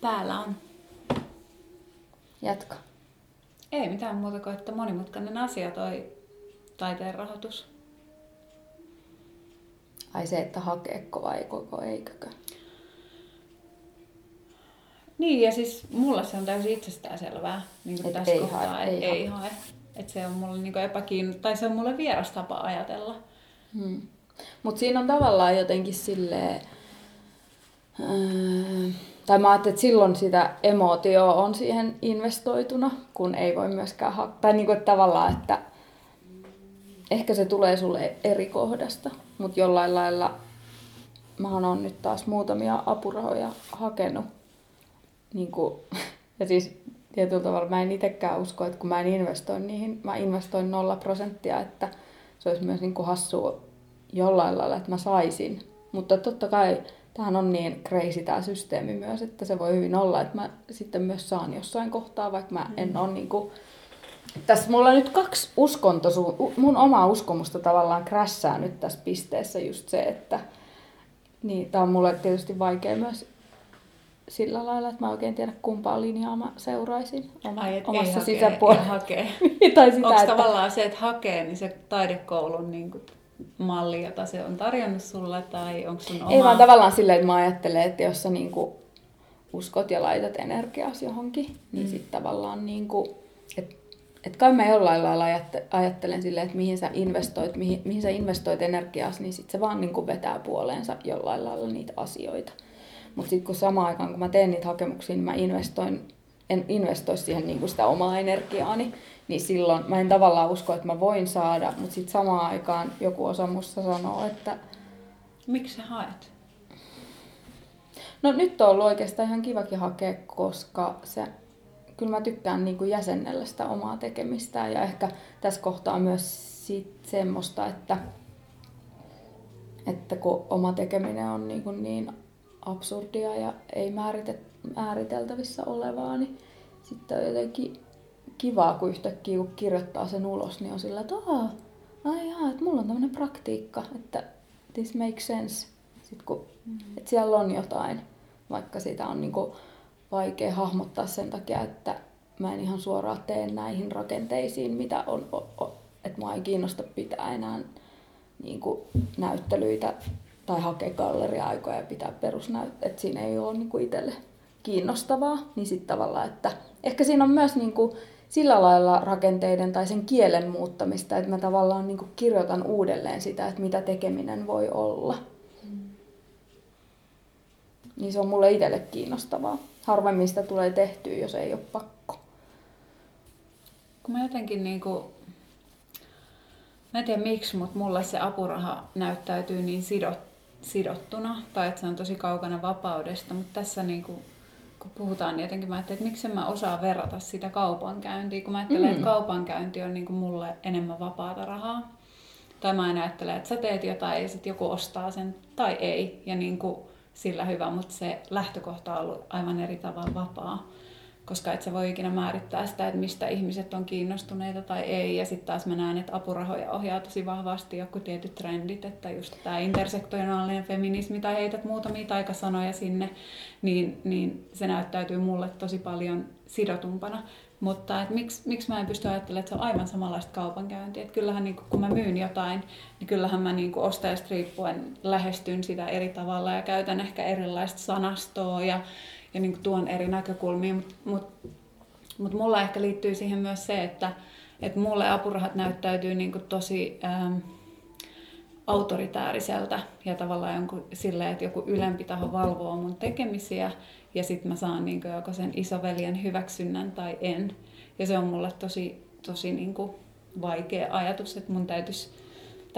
Päällä on. Jatka. Ei mitään muuta kuin, että monimutkainen asia toi taiteen rahoitus. Ai se, että hakeeko vai koko eikökö? Niin, ja siis mulla se on täysin itsestäänselvää niin kuin Et tässä ei kohtaa, hae, että ei ei hae. Että se on mulle niin epäkiin... tai se on mulle vieras tapa ajatella. Hmm. Mutta siinä on tavallaan jotenkin silleen, öö, tai mä ajattelin, että silloin sitä emootioa on siihen investoituna, kun ei voi myöskään hakea. Tai niinku, että tavallaan, että ehkä se tulee sulle eri kohdasta, mutta jollain lailla mä oon nyt taas muutamia apurahoja hakenut. Niin kuin, ja siis tietyllä tavalla mä en itsekään usko, että kun mä en investoi niihin, mä investoin nolla prosenttia, että se olisi myös niin kuin hassua jollain lailla, että mä saisin. Mutta totta kai tähän on niin crazy tämä systeemi myös, että se voi hyvin olla, että mä sitten myös saan jossain kohtaa, vaikka mä en ole niin kuin... Tässä mulla on nyt kaksi uskontosu... mun omaa uskomusta tavallaan krässää nyt tässä pisteessä just se, että niin, tää on mulle tietysti vaikea myös sillä lailla, että mä oikein tiedä kumpaa linjaa mä seuraisin oma, Ai, omassa sisäpuolella. hakee. tai sitä, Onko että... tavallaan se, että hakee, niin se taidekoulun niin kuin, malli, jota se on tarjonnut sulle, tai onko sun oma... Ei vaan tavallaan silleen, että mä ajattelen, että jos sä niinku uskot ja laitat energiaasi johonkin, niin mm. sitten tavallaan niinku, että et kai mä jollain lailla ajatte, ajattelen silleen, että mihin sä investoit, mihin, mihin sä investoit energiaasi, niin sitten se vaan niinku vetää puoleensa jollain lailla niitä asioita. Mutta sitten kun samaan aikaan, kun mä teen niitä hakemuksia, niin mä investoin, en investoi siihen niinku sitä omaa energiaani, niin silloin mä en tavallaan usko, että mä voin saada, mutta sitten samaan aikaan joku osa musta sanoo, että Miksi sä haet? No nyt on ollut oikeastaan ihan kivakin hakea, koska se, kyllä mä tykkään niin kuin jäsennellä sitä omaa tekemistä ja ehkä tässä kohtaa myös sit semmoista, että, että kun oma tekeminen on niin, kuin niin absurdia ja ei määrite, määriteltävissä olevaa, niin sitten on jotenkin kivaa, kun yhtäkkiä kun kirjoittaa sen ulos, niin on sillä, että Aa, ai jaa, että mulla on tämmöinen praktiikka, että this makes sense. Sitten kun, mm. että siellä on jotain, vaikka sitä on niinku vaikea hahmottaa sen takia, että mä en ihan suoraan tee näihin rakenteisiin, mitä on, o, o, että mua ei kiinnosta pitää enää niinku näyttelyitä tai hakea galleria-aikoja ja pitää perusnäyt, että siinä ei ole niinku itselle kiinnostavaa, niin sitten tavallaan, että ehkä siinä on myös niinku sillä lailla rakenteiden tai sen kielen muuttamista, että mä tavallaan niinku kirjoitan uudelleen sitä, että mitä tekeminen voi olla. Niin se on mulle itselle kiinnostavaa. Harvemmin sitä tulee tehtyä, jos ei ole pakko. Kun mä jotenkin niinku, mä en tiedä miksi, mutta mulle se apuraha näyttäytyy niin sidot, sidottuna, tai että se on tosi kaukana vapaudesta, mutta tässä niinku, kun puhutaan, niin jotenkin mä ajattelin, että miksi mä osaa verrata sitä kaupankäyntiä, kun mä ajattelen, mm. että kaupankäynti on niinku mulle enemmän vapaata rahaa. Tai mä aina ajattelen, että sä teet jotain ja sitten joku ostaa sen tai ei. Ja niin kuin sillä hyvä, mutta se lähtökohta on ollut aivan eri tavalla vapaa. Koska et sä voi ikinä määrittää sitä, että mistä ihmiset on kiinnostuneita tai ei. Ja sitten taas mä näen, että apurahoja ohjaa tosi vahvasti joku tietyt trendit, että just tämä intersektionaalinen feminismi tai heität muutamia taikasanoja sinne, niin, niin se näyttäytyy mulle tosi paljon sidotumpana. Mutta et miksi, miksi mä en pysty ajattelemaan, että se on aivan samanlaista kaupankäyntiä. Et kyllähän niin kun mä myyn jotain, niin kyllähän mä niin ostajasta riippuen lähestyn sitä eri tavalla ja käytän ehkä erilaista sanastoa ja, ja niin tuon eri näkökulmia. Mutta mut, mut mulla ehkä liittyy siihen myös se, että et mulle apurahat näyttäytyy niin tosi ähm, autoritääriseltä ja tavallaan jonkun, silleen, että joku ylempi taho valvoo mun tekemisiä ja sitten mä saan niin kuin, joko sen isoveljen hyväksynnän tai en. Ja se on mulle tosi, tosi niin kuin, vaikea ajatus, että mun täytyisi,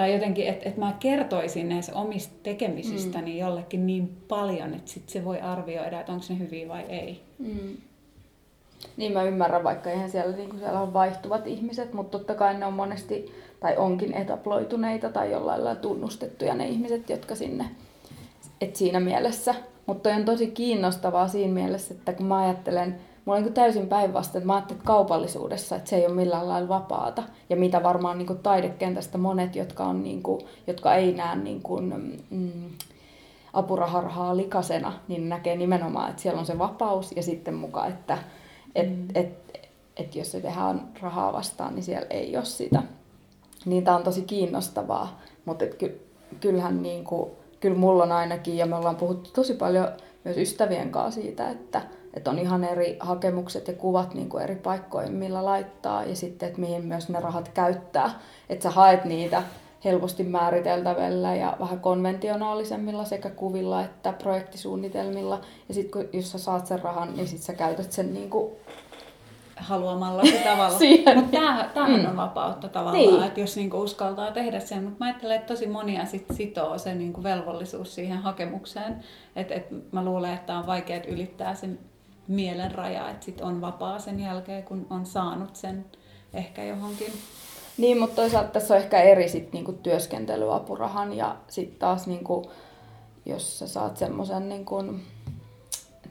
tai jotenkin, että, että mä kertoisin näistä omista tekemisistäni mm. jollekin niin paljon, että sit se voi arvioida, että onko ne hyviä vai ei. Mm. Niin mä ymmärrän, vaikka eihän siellä, niin kuin siellä on vaihtuvat ihmiset, mutta totta kai ne on monesti, tai onkin etaploituneita tai jollain lailla tunnustettuja ne ihmiset, jotka sinne, et siinä mielessä mutta on tosi kiinnostavaa siinä mielessä, että kun mä ajattelen, mulla on niin täysin päinvastoin, että mä ajattelen että kaupallisuudessa, että se ei ole millään lailla vapaata. Ja mitä varmaan niin taidekentästä monet, jotka, on niin kuin, jotka ei näe niin kuin, mm, apuraharahaa likasena, niin näkee nimenomaan, että siellä on se vapaus ja sitten mukaan, että et, mm. et, et jos se tehdään rahaa vastaan, niin siellä ei ole sitä. Niin tämä on tosi kiinnostavaa, mutta et ky, kyllähän niin kuin, kyllä mulla on ainakin, ja me ollaan puhuttu tosi paljon myös ystävien kanssa siitä, että, että on ihan eri hakemukset ja kuvat niin kuin eri paikkoihin, millä laittaa, ja sitten, että mihin myös ne rahat käyttää. Että sä haet niitä helposti määriteltävillä ja vähän konventionaalisemmilla sekä kuvilla että projektisuunnitelmilla. Ja sitten jos sä saat sen rahan, niin sit sä käytät sen niin kuin haluamalla tavalla. Mutta tämähän mm. on vapautta tavallaan, niin. että jos niinku uskaltaa tehdä sen. Mutta mä ajattelen, että tosi monia sit sitoo se niinku velvollisuus siihen hakemukseen. Että et mä luulen, että on vaikea ylittää sen mielen raja, että sit on vapaa sen jälkeen, kun on saanut sen ehkä johonkin. Niin, mutta toisaalta tässä on ehkä eri sit niinku työskentelyapurahan ja sitten taas niinku, jos sä saat semmoisen niinku,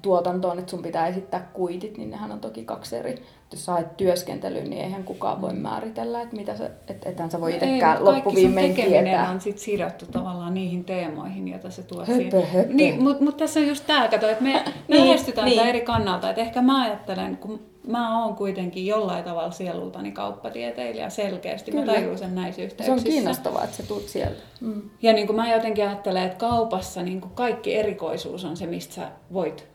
tuotantoon, että sun pitää esittää kuitit, niin nehän on toki kaksi eri jos sä haet työskentelyyn, niin eihän kukaan voi määritellä, että mitä sä, et, ethän sä voi no itsekään loppuviimein tietää. on sit sidottu tavallaan niihin teemoihin, joita se tuot höpö, höpö. Niin, mutta mut tässä on just tämä, kato, että me, me niin, lähestytään niin. eri kannalta. Että ehkä mä ajattelen, kun mä oon kuitenkin jollain tavalla sielultani kauppatieteilijä selkeästi. Kyllä. Mä tajun sen näissä yhteyksissä. Se on kiinnostavaa, että sä tulet sieltä. Mm. Ja niin kuin mä jotenkin ajattelen, että kaupassa niin kuin kaikki erikoisuus on se, mistä sä voit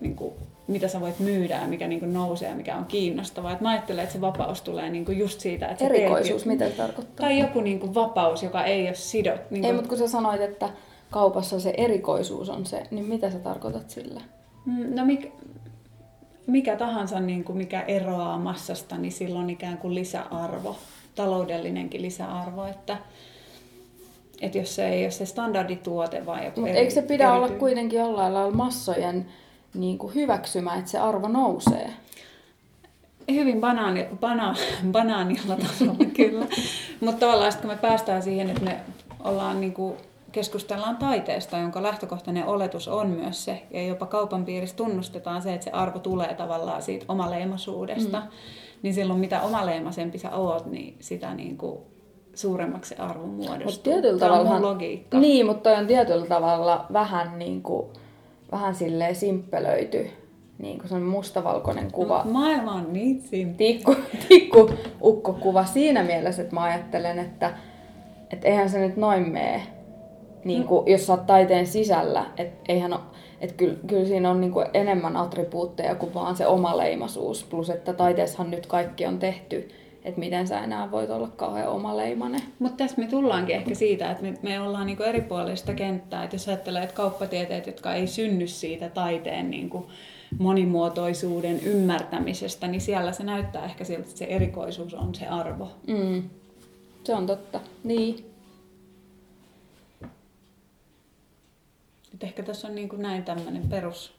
niin kuin mitä sä voit myydä ja mikä niin nousee ja mikä on kiinnostavaa. Et mä ajattelen, että se vapaus tulee niin just siitä, että Erikoisuus, mitä se tarkoittaa? Tai joku niin vapaus, joka ei ole sidot. Niin ei, mutta kun sä sanoit, että kaupassa se erikoisuus on se, niin mitä sä tarkoitat sillä? Mm, no mikä, mikä tahansa, niin kuin mikä eroaa massasta, niin silloin ikään kuin lisäarvo, taloudellinenkin lisäarvo, että että jos se ei ole se standardituote vai joku Mutta eikö se pidä erity... olla kuitenkin jollain lailla massojen niin kuin hyväksymään, että se arvo nousee? Hyvin banaani, bana, banaanilla tasolla kyllä. Mutta tavallaan kun me päästään siihen, että me ollaan niin kuin keskustellaan taiteesta, jonka lähtökohtainen oletus on myös se, ja jopa kaupan piirissä tunnustetaan se, että se arvo tulee tavallaan siitä omaleimaisuudesta, mm. niin silloin mitä omaleimasempi sä oot, niin sitä niin kuin suuremmaksi se arvo muodostuu. Mut tietyllä tavalla, logiikka. Niin, mutta on tietyllä tavalla vähän niin kuin vähän silleen simppelöity, niin kuin se on mustavalkoinen kuva. No, maailma on niin. Tikku, tikku ukko-kuva siinä mielessä, että mä ajattelen, että, että eihän se nyt noin mene, niin kuin, jos sä oot taiteen sisällä. Että eihän ole, että kyllä, kyllä siinä on niin kuin enemmän attribuutteja kuin vaan se oma leimaisuus. Plus, että taiteessahan nyt kaikki on tehty että miten sä enää voit olla kauhean omaleimainen. Mutta tässä me tullaankin ehkä siitä, että me, me ollaan niinku eri puolista kenttää. Että jos ajattelee, että kauppatieteet, jotka ei synny siitä taiteen niinku monimuotoisuuden ymmärtämisestä, niin siellä se näyttää ehkä siltä, että se erikoisuus on se arvo. Mm. Se on totta, niin. Et ehkä tässä on niin kuin näin tämmöinen perus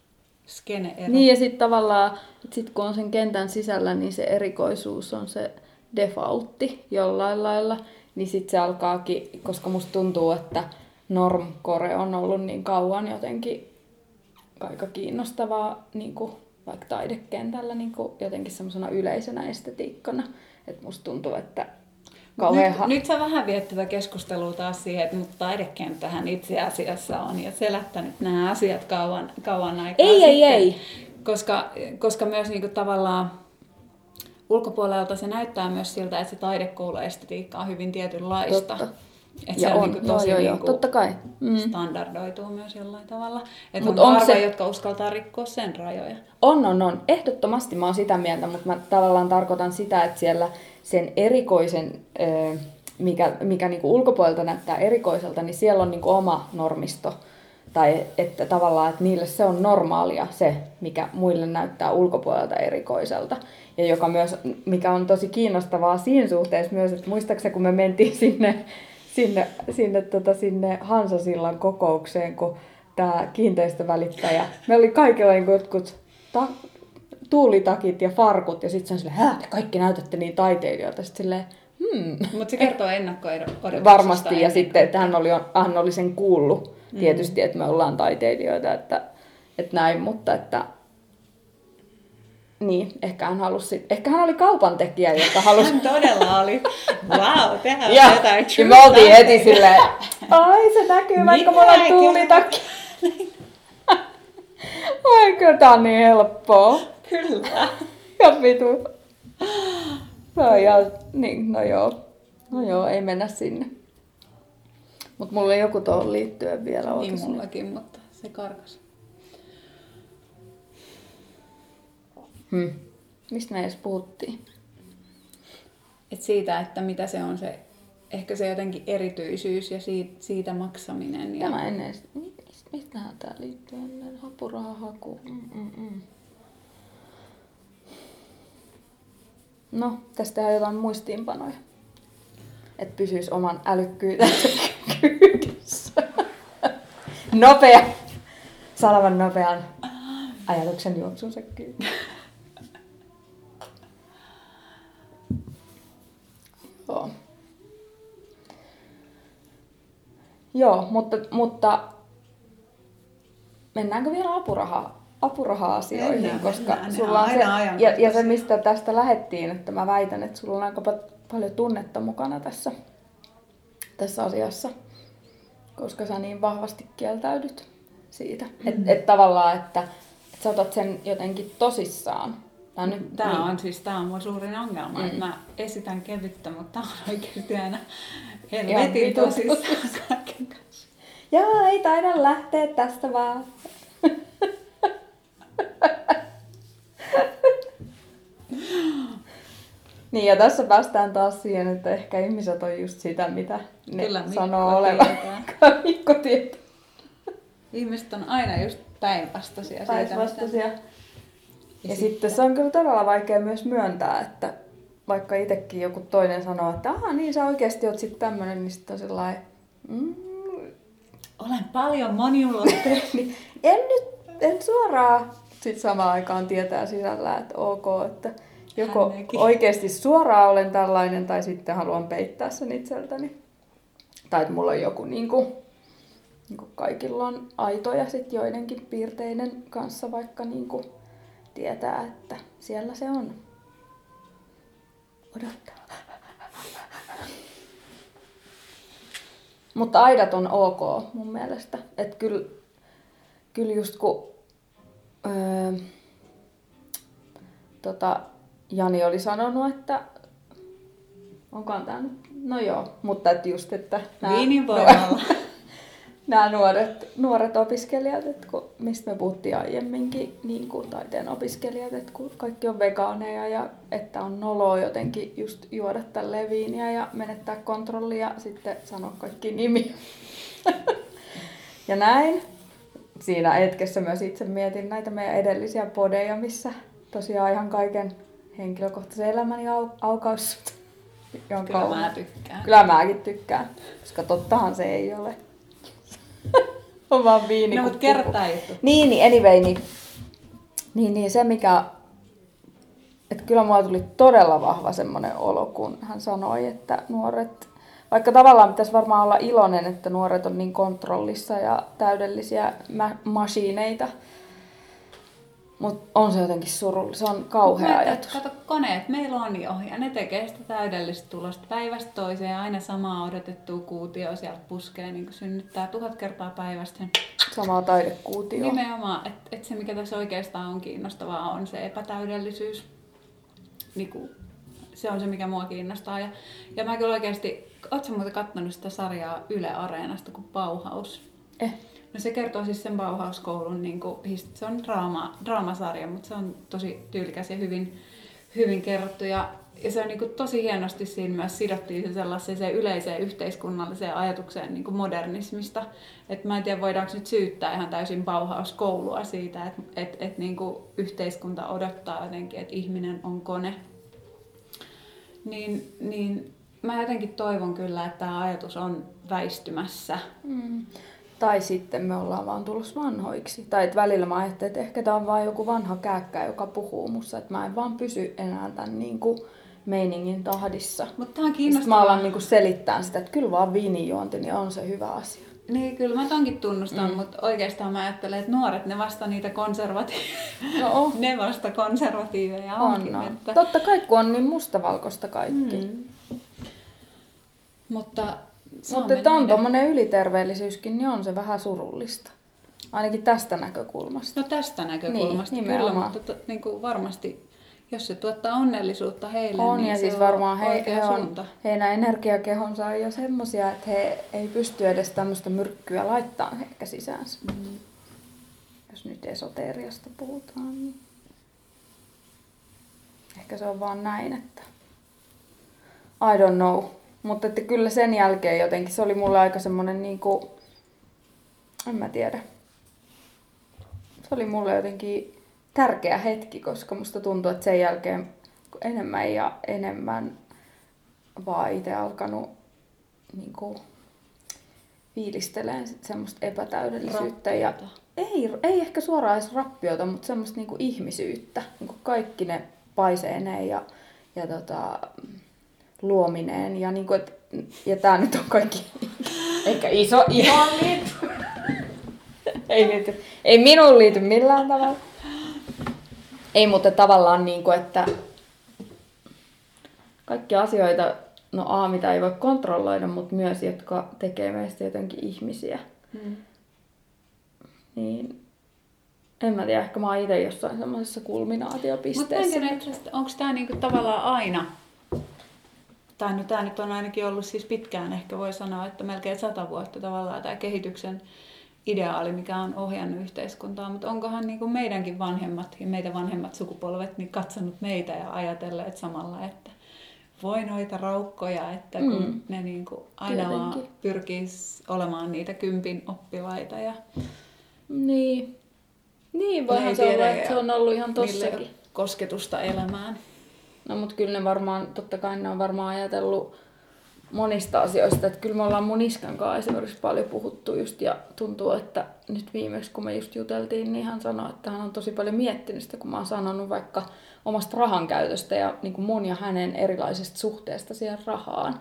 skene. Niin ja sitten tavallaan, sit kun on sen kentän sisällä, niin se erikoisuus on se defaultti jollain lailla, niin sitten se alkaakin, koska musta tuntuu, että normcore on ollut niin kauan jotenkin aika kiinnostavaa niin kuin vaikka taidekentällä niin kuin jotenkin semmoisena yleisenä estetiikkana. Että musta tuntuu, että kauhean... Nyt, nyt sä vähän viettävä keskustelua taas siihen, että mutta taidekenttähän itse asiassa on ja selättänyt nämä asiat kauan, kauan aikaa Ei, sitten, ei, ei. Koska, koska myös niin kuin tavallaan ulkopuolelta se näyttää myös siltä, että se taidekouluestetiikka on hyvin tietynlaista. Totta. Että ja se on, niin tosi joo, joo, niin totta kai. Mm. standardoituu myös jollain tavalla. Että on harva, se... jotka uskaltaa rikkoa sen rajoja. On, on, on. Ehdottomasti mä oon sitä mieltä, mutta mä tavallaan tarkoitan sitä, että siellä sen erikoisen, mikä, mikä niinku ulkopuolelta näyttää erikoiselta, niin siellä on niinku oma normisto. Tai että tavallaan, että niille se on normaalia se, mikä muille näyttää ulkopuolelta erikoiselta. Ja joka myös, mikä on tosi kiinnostavaa siinä suhteessa myös, että muistaakseni kun me mentiin sinne, sinne, sinne, tota, sinne Hansasillan kokoukseen, kun tämä kiinteistövälittäjä, me oli kaikilla niin jotkut ta- tuulitakit ja farkut, ja sitten se on silleen, hää, te kaikki näytätte niin taiteilijoilta. Sitten silleen, hmm. Mutta se kertoo ennakko-odotuksesta. Varmasti, ja sitten, että hän oli, hän oli sen kuullut mm. tietysti, että me ollaan taiteilijoita, että, että näin, mutta että niin, ehkä hän, halusi, ehkä hän oli kaupantekijä, joka halusi... Hän todella oli. Wow, tehdään ja, jotain true. Ja me oltiin heti silleen, ai se näkyy, vaikka mulla on tuulitakki. Oi, kyllä tää on niin helppoa. Kyllä. Ja vitu. No, ja, niin, no joo. No joo, ei mennä sinne. Mut mulla on joku tuohon liittyen vielä Niin mullakin, mutta se karkas. Hmm. Mistä me edes puhuttiin? Et siitä, että mitä se on se, ehkä se jotenkin erityisyys ja siitä, siitä maksaminen. Ja... Tämä ennen. Mitähän tää liittyy ennen? Apurahahaku. Mm, mm, mm. No, tästä jotain muistiinpanoja. Että pysyisi oman älykkyytensä kyydissä. Nopea. Salavan nopean ajatuksen juoksunsa kyydissä. Joo. Joo, mutta, mutta mennäänkö vielä apuraha, apuraha-asioihin, Mennään, koska mennään. Sulla on aina se, ja, ja se, mistä tästä lähettiin, että mä väitän, että sulla on aika paljon tunnetta mukana tässä, tässä asiassa, koska sä niin vahvasti kieltäydyt siitä. Mm-hmm. Että et tavallaan, että et sä otat sen jotenkin tosissaan. Tää, nyt, Tämä niin. on siis tää on mun suurin ongelma, mm. että mä esitän kevyttä, mutta tää on oikeasti aina helvetin tosissaan kaiken kanssa. Joo, ei taida lähteä tästä vaan. niin ja tässä päästään taas siihen, että ehkä ihmiset on just sitä, mitä ne Kyllä, sanoo olevan. tietää. Mikko tietää. Ihmiset on aina just päinvastaisia siitä, Päinvastaisia. Ja, Ja sitten se on kyllä todella vaikea myös myöntää, että vaikka itsekin joku toinen sanoo, että aha, niin sä oikeasti oot sitten tämmönen, niin sitten on sellainen, mm, Olen paljon moniulotteinen. niin en nyt, en suoraan. Sitten samaan aikaan tietää sisällä, että ok, että joko oikeasti suoraan olen tällainen tai sitten haluan peittää sen itseltäni. Tai että mulla on joku niin kuin, niin kuin kaikilla on aitoja sit joidenkin piirteiden kanssa, vaikka niin kuin tietää, että siellä se on. Odottaa. Mutta aidat on ok mun mielestä. Että kyllä, kyllä just kun öö, tota, Jani oli sanonut, että onkohan tämä nyt, no joo, mutta että just, että Viinin voimalla. nämä nuoret, nuoret opiskelijat, että kun, mistä me puhuttiin aiemminkin, niin kuin taiteen opiskelijat, että kun kaikki on vegaaneja ja että on noloa jotenkin just juoda tälleen viiniä ja menettää kontrollia ja sitten sanoa kaikki nimi. ja näin. Siinä hetkessä myös itse mietin näitä meidän edellisiä podeja, missä tosiaan ihan kaiken henkilökohtaisen elämäni au- aukaus. on Kyllä mä tykkään. Kyllä mäkin tykkään, koska tottahan se ei ole. on vaan viini. No kun mut kerro puhuu. tää juttu. Niin, niin anyway, niin, niin, niin se mikä, että kyllä mulla tuli todella vahva semmoinen olo, kun hän sanoi, että nuoret, vaikka tavallaan pitäisi varmaan olla iloinen, että nuoret on niin kontrollissa ja täydellisiä mä- masiineita, mutta on se jotenkin surullista, se on kauhea Mä ajatus. Kato, koneet meillä on jo, ja ne tekee sitä täydellistä tulosta päivästä toiseen, aina samaa odotettua kuutioa sieltä puskee, niin kuin synnyttää tuhat kertaa päivästä sen Samaa taidekuutio. Nimenomaan, että et se mikä tässä oikeastaan on kiinnostavaa on se epätäydellisyys. Niinku, se on se mikä mua kiinnostaa. Ja, ja mä kyllä oikeasti, ootko muuten kattonut sitä sarjaa Yle Areenasta kuin Bauhaus? Eh. No se kertoo siis sen Bauhaus-koulun, niin kuin, se on draama, draamasarja, mutta se on tosi tyylikäs ja hyvin, hyvin kerrottu. Ja, ja se on niin kuin, tosi hienosti siinä myös sidottiin se sellaiseen se yleiseen yhteiskunnalliseen ajatukseen niin kuin modernismista. Et mä en tiedä, voidaanko nyt syyttää ihan täysin Bauhaus-koulua siitä, että et, et, niin kuin yhteiskunta odottaa jotenkin, että ihminen on kone. Niin, niin mä jotenkin toivon kyllä, että tämä ajatus on väistymässä. Mm. Tai sitten me ollaan vaan tullut vanhoiksi. Tai että välillä mä ajattelin, että ehkä tämä on vaan joku vanha kääkkä, joka puhuu mussa. Että mä en vaan pysy enää tämän niin kuin meiningin tahdissa. Mutta tämä on Ja sit mä kiinnostavaa. alan niin kuin selittää sitä, että kyllä vaan viinijuonti niin on se hyvä asia. Niin, kyllä mä tonkin tunnustan, mm. mutta oikeastaan mä ajattelen, että nuoret, ne vasta niitä konservatiiveja. No on. ne vasta konservatiiveja onkin. On, on. Että... Totta kai, kun on niin mustavalkoista kaikki. Mm. Mutta on Mutta että on tuommoinen yliterveellisyyskin, niin on se vähän surullista. Ainakin tästä näkökulmasta. No tästä näkökulmasta Niin, kyllä, mutta to, niin kuin varmasti, jos se tuottaa onnellisuutta heille, On, niin ja se siis on varmaan he, he on, suunta. heidän energiakehonsa on jo semmosia, että he ei pysty edes tämmöistä myrkkyä laittaa ehkä sisäänsä. Mm. Jos nyt esoteriasta puhutaan, niin ehkä se on vaan näin, että I don't know. Mutta että kyllä sen jälkeen jotenkin se oli mulle aika semmonen niinku, en mä tiedä. Se oli mulle jotenkin tärkeä hetki, koska musta tuntuu, että sen jälkeen enemmän ja enemmän vaan itse alkanut niinku, fiilisteleen sit semmoista epätäydellisyyttä. Ja, ei, ei ehkä suoraan edes rappiota, mutta semmoista niinku ihmisyyttä. Niinku kaikki ne paiseineen ja, ja tota, luomineen. Ja, niinku, et, ja tää nyt on kaikki ehkä iso ihan liitty. ei, liity, ei minuun liity millään tavalla. Ei, mutta tavallaan niin kuin, että kaikki asioita, no A, mitä ei voi kontrolloida, mutta myös, jotka tekee meistä jotenkin ihmisiä. Mm. Niin en mä tiedä, ehkä mä oon itse jossain semmoisessa Mutta kulminaatiopisteessä. onko tämä niinku tavallaan aina, tai no tämä nyt on ainakin ollut siis pitkään, ehkä voi sanoa, että melkein sata vuotta tavallaan tämä kehityksen ideaali, mikä on ohjannut yhteiskuntaa, mutta onkohan niinku meidänkin vanhemmat ja meitä vanhemmat sukupolvet niin katsonut meitä ja ajatelleet samalla, että voi noita raukkoja, että kun Mm. ne niinku aina vaan pyrkis olemaan niitä kympin oppilaita ja Niin. Niin, voihan se olla, että se on ollut ihan tossakin. kosketusta elämään. No mutta kyllä ne varmaan, totta kai ne on varmaan ajatellut monista asioista. Että kyllä me ollaan mun iskän kanssa esimerkiksi paljon puhuttu just ja tuntuu, että nyt viimeksi kun me just juteltiin, niin hän sanoi, että hän on tosi paljon miettinyt sitä, kun mä oon sanonut vaikka omasta rahan käytöstä ja niin kuin mun ja hänen erilaisesta suhteesta siihen rahaan.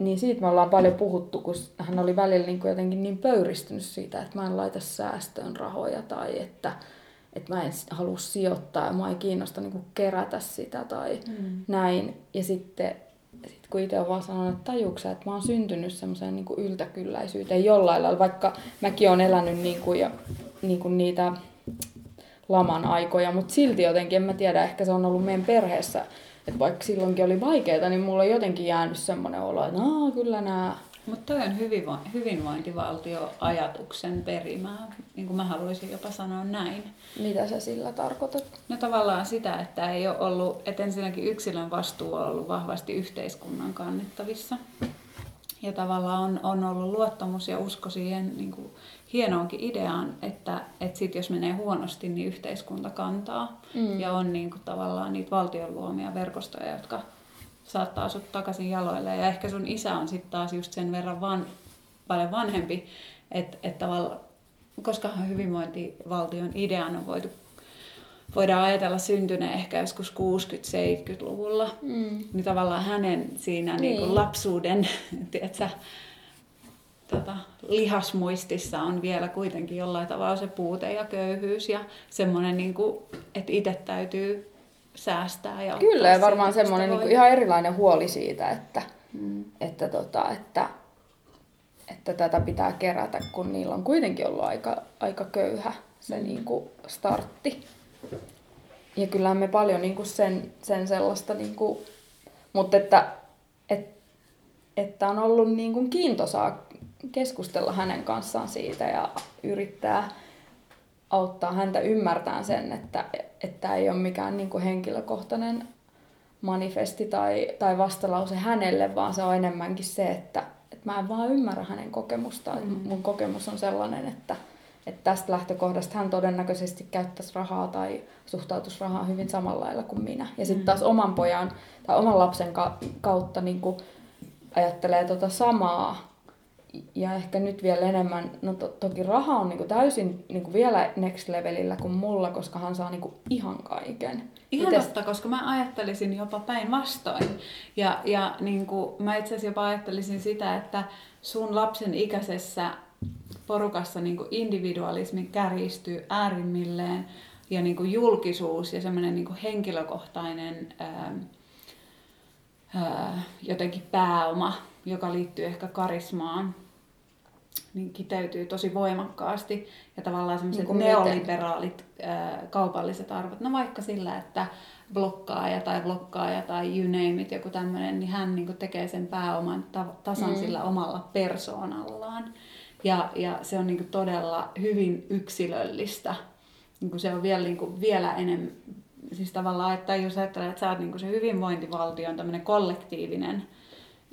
Niin siitä me ollaan paljon puhuttu, kun hän oli välillä niin kuin jotenkin niin pöyristynyt siitä, että mä en laita säästöön rahoja tai että, että mä en halua sijoittaa ja mä ei kiinnosta niin kerätä sitä tai Mm. näin. Ja sitten sit kun itse on vaan sanonut, että tajuuksä, että mä oon syntynyt semmoiseen niin yltäkylläisyyteen jollain lailla, vaikka mäkin oon elänyt niin kuin, ja, niin kuin niitä laman aikoja, mutta silti jotenkin, en mä tiedä, ehkä se on ollut meidän perheessä, että vaikka silloinkin oli vaikeaa, niin mulla on jotenkin jäänyt semmoinen olo, että kyllä nämä Mutta toi on hyvinvo- hyvinvointivaltio-ajatuksen perimää, niin kuin mä haluaisin jopa sanoa näin. mitä sä sillä tarkoitat. No tavallaan sitä, että ei ole ollut, että ensinnäkin yksilön vastuu on ollut vahvasti yhteiskunnan kannettavissa. Ja tavallaan on, on ollut luottamus ja usko siihen niin kuin hienoonkin ideaan, että, että sit jos menee huonosti, niin yhteiskunta kantaa. Mm. Ja on niin kuin tavallaan niitä valtion luomia verkostoja, jotka saattaa sut takaisin jaloille. Ja ehkä sun isä on sitten taas just sen verran van, paljon vanhempi, että et tavallaan, koska hyvinvointivaltion idean on voitu, voidaan ajatella syntyneen ehkä joskus 60-70-luvulla, Mm. niin tavallaan hänen siinä niin. Niin Niin. lapsuuden tiedätkö, tota, lihasmuistissa on vielä kuitenkin jollain tavalla se puute ja köyhyys ja semmoinen, niin kuin, että itse täytyy säästää. Ja Kyllä, ja varmaan semmoinen niin ihan erilainen huoli siitä, että, Mm. että, tota, että, että tätä pitää kerätä, kun niillä on kuitenkin ollut aika, aika köyhä se niin kuin startti. Ja kyllähän me paljon niin kuin sen, sen sellaista, niin kuin, mutta että, et, että on ollut niin kuin kiintosaa keskustella hänen kanssaan siitä ja yrittää auttaa häntä ymmärtämään sen, että että ei ole mikään niin kuin henkilökohtainen manifesti tai, tai vastalause hänelle, vaan se on enemmänkin se, että, että mä en vaan ymmärrä hänen kokemustaan. Mm. Mun kokemus on sellainen, että, että tästä lähtökohdasta hän todennäköisesti käyttäisi rahaa tai suhtautuisi rahaan hyvin samalla lailla kuin minä. Ja sitten Mm. taas oman pojan tai oman lapsen ka- kautta niin kuin ajattelee tota samaa. Ja ehkä nyt vielä enemmän, no to, toki raha on niinku täysin niinku vielä next levelillä kuin mulla, koska hän saa niinku ihan kaiken. Ihan Mites- totta, koska mä ajattelisin jopa päinvastoin. Ja, ja niin kuin, mä itse asiassa jopa ajattelisin sitä, että sun lapsen ikäisessä porukassa niin kuin individualismi kärjistyy äärimmilleen ja niin kuin julkisuus ja semmoinen niin kuin henkilökohtainen ää, ää, jotenkin pääoma, joka liittyy ehkä karismaan, niin kiteytyy tosi voimakkaasti. Ja tavallaan semmoiset Niin neoliberaalit ää, kaupalliset arvot, no vaikka sillä, että blokkaaja tai blokkaaja tai you name it, joku tämmöinen, niin hän niin tekee sen pääoman ta- tasan Mm. mm. sillä omalla persoonallaan. Ja, ja se on niin kuin todella hyvin yksilöllistä. Niin kuin se on vielä, niin kuin vielä enemmän, siis tavallaan, että jos ajattelee, että sä oot niin kuin se hyvinvointivaltion tämmöinen kollektiivinen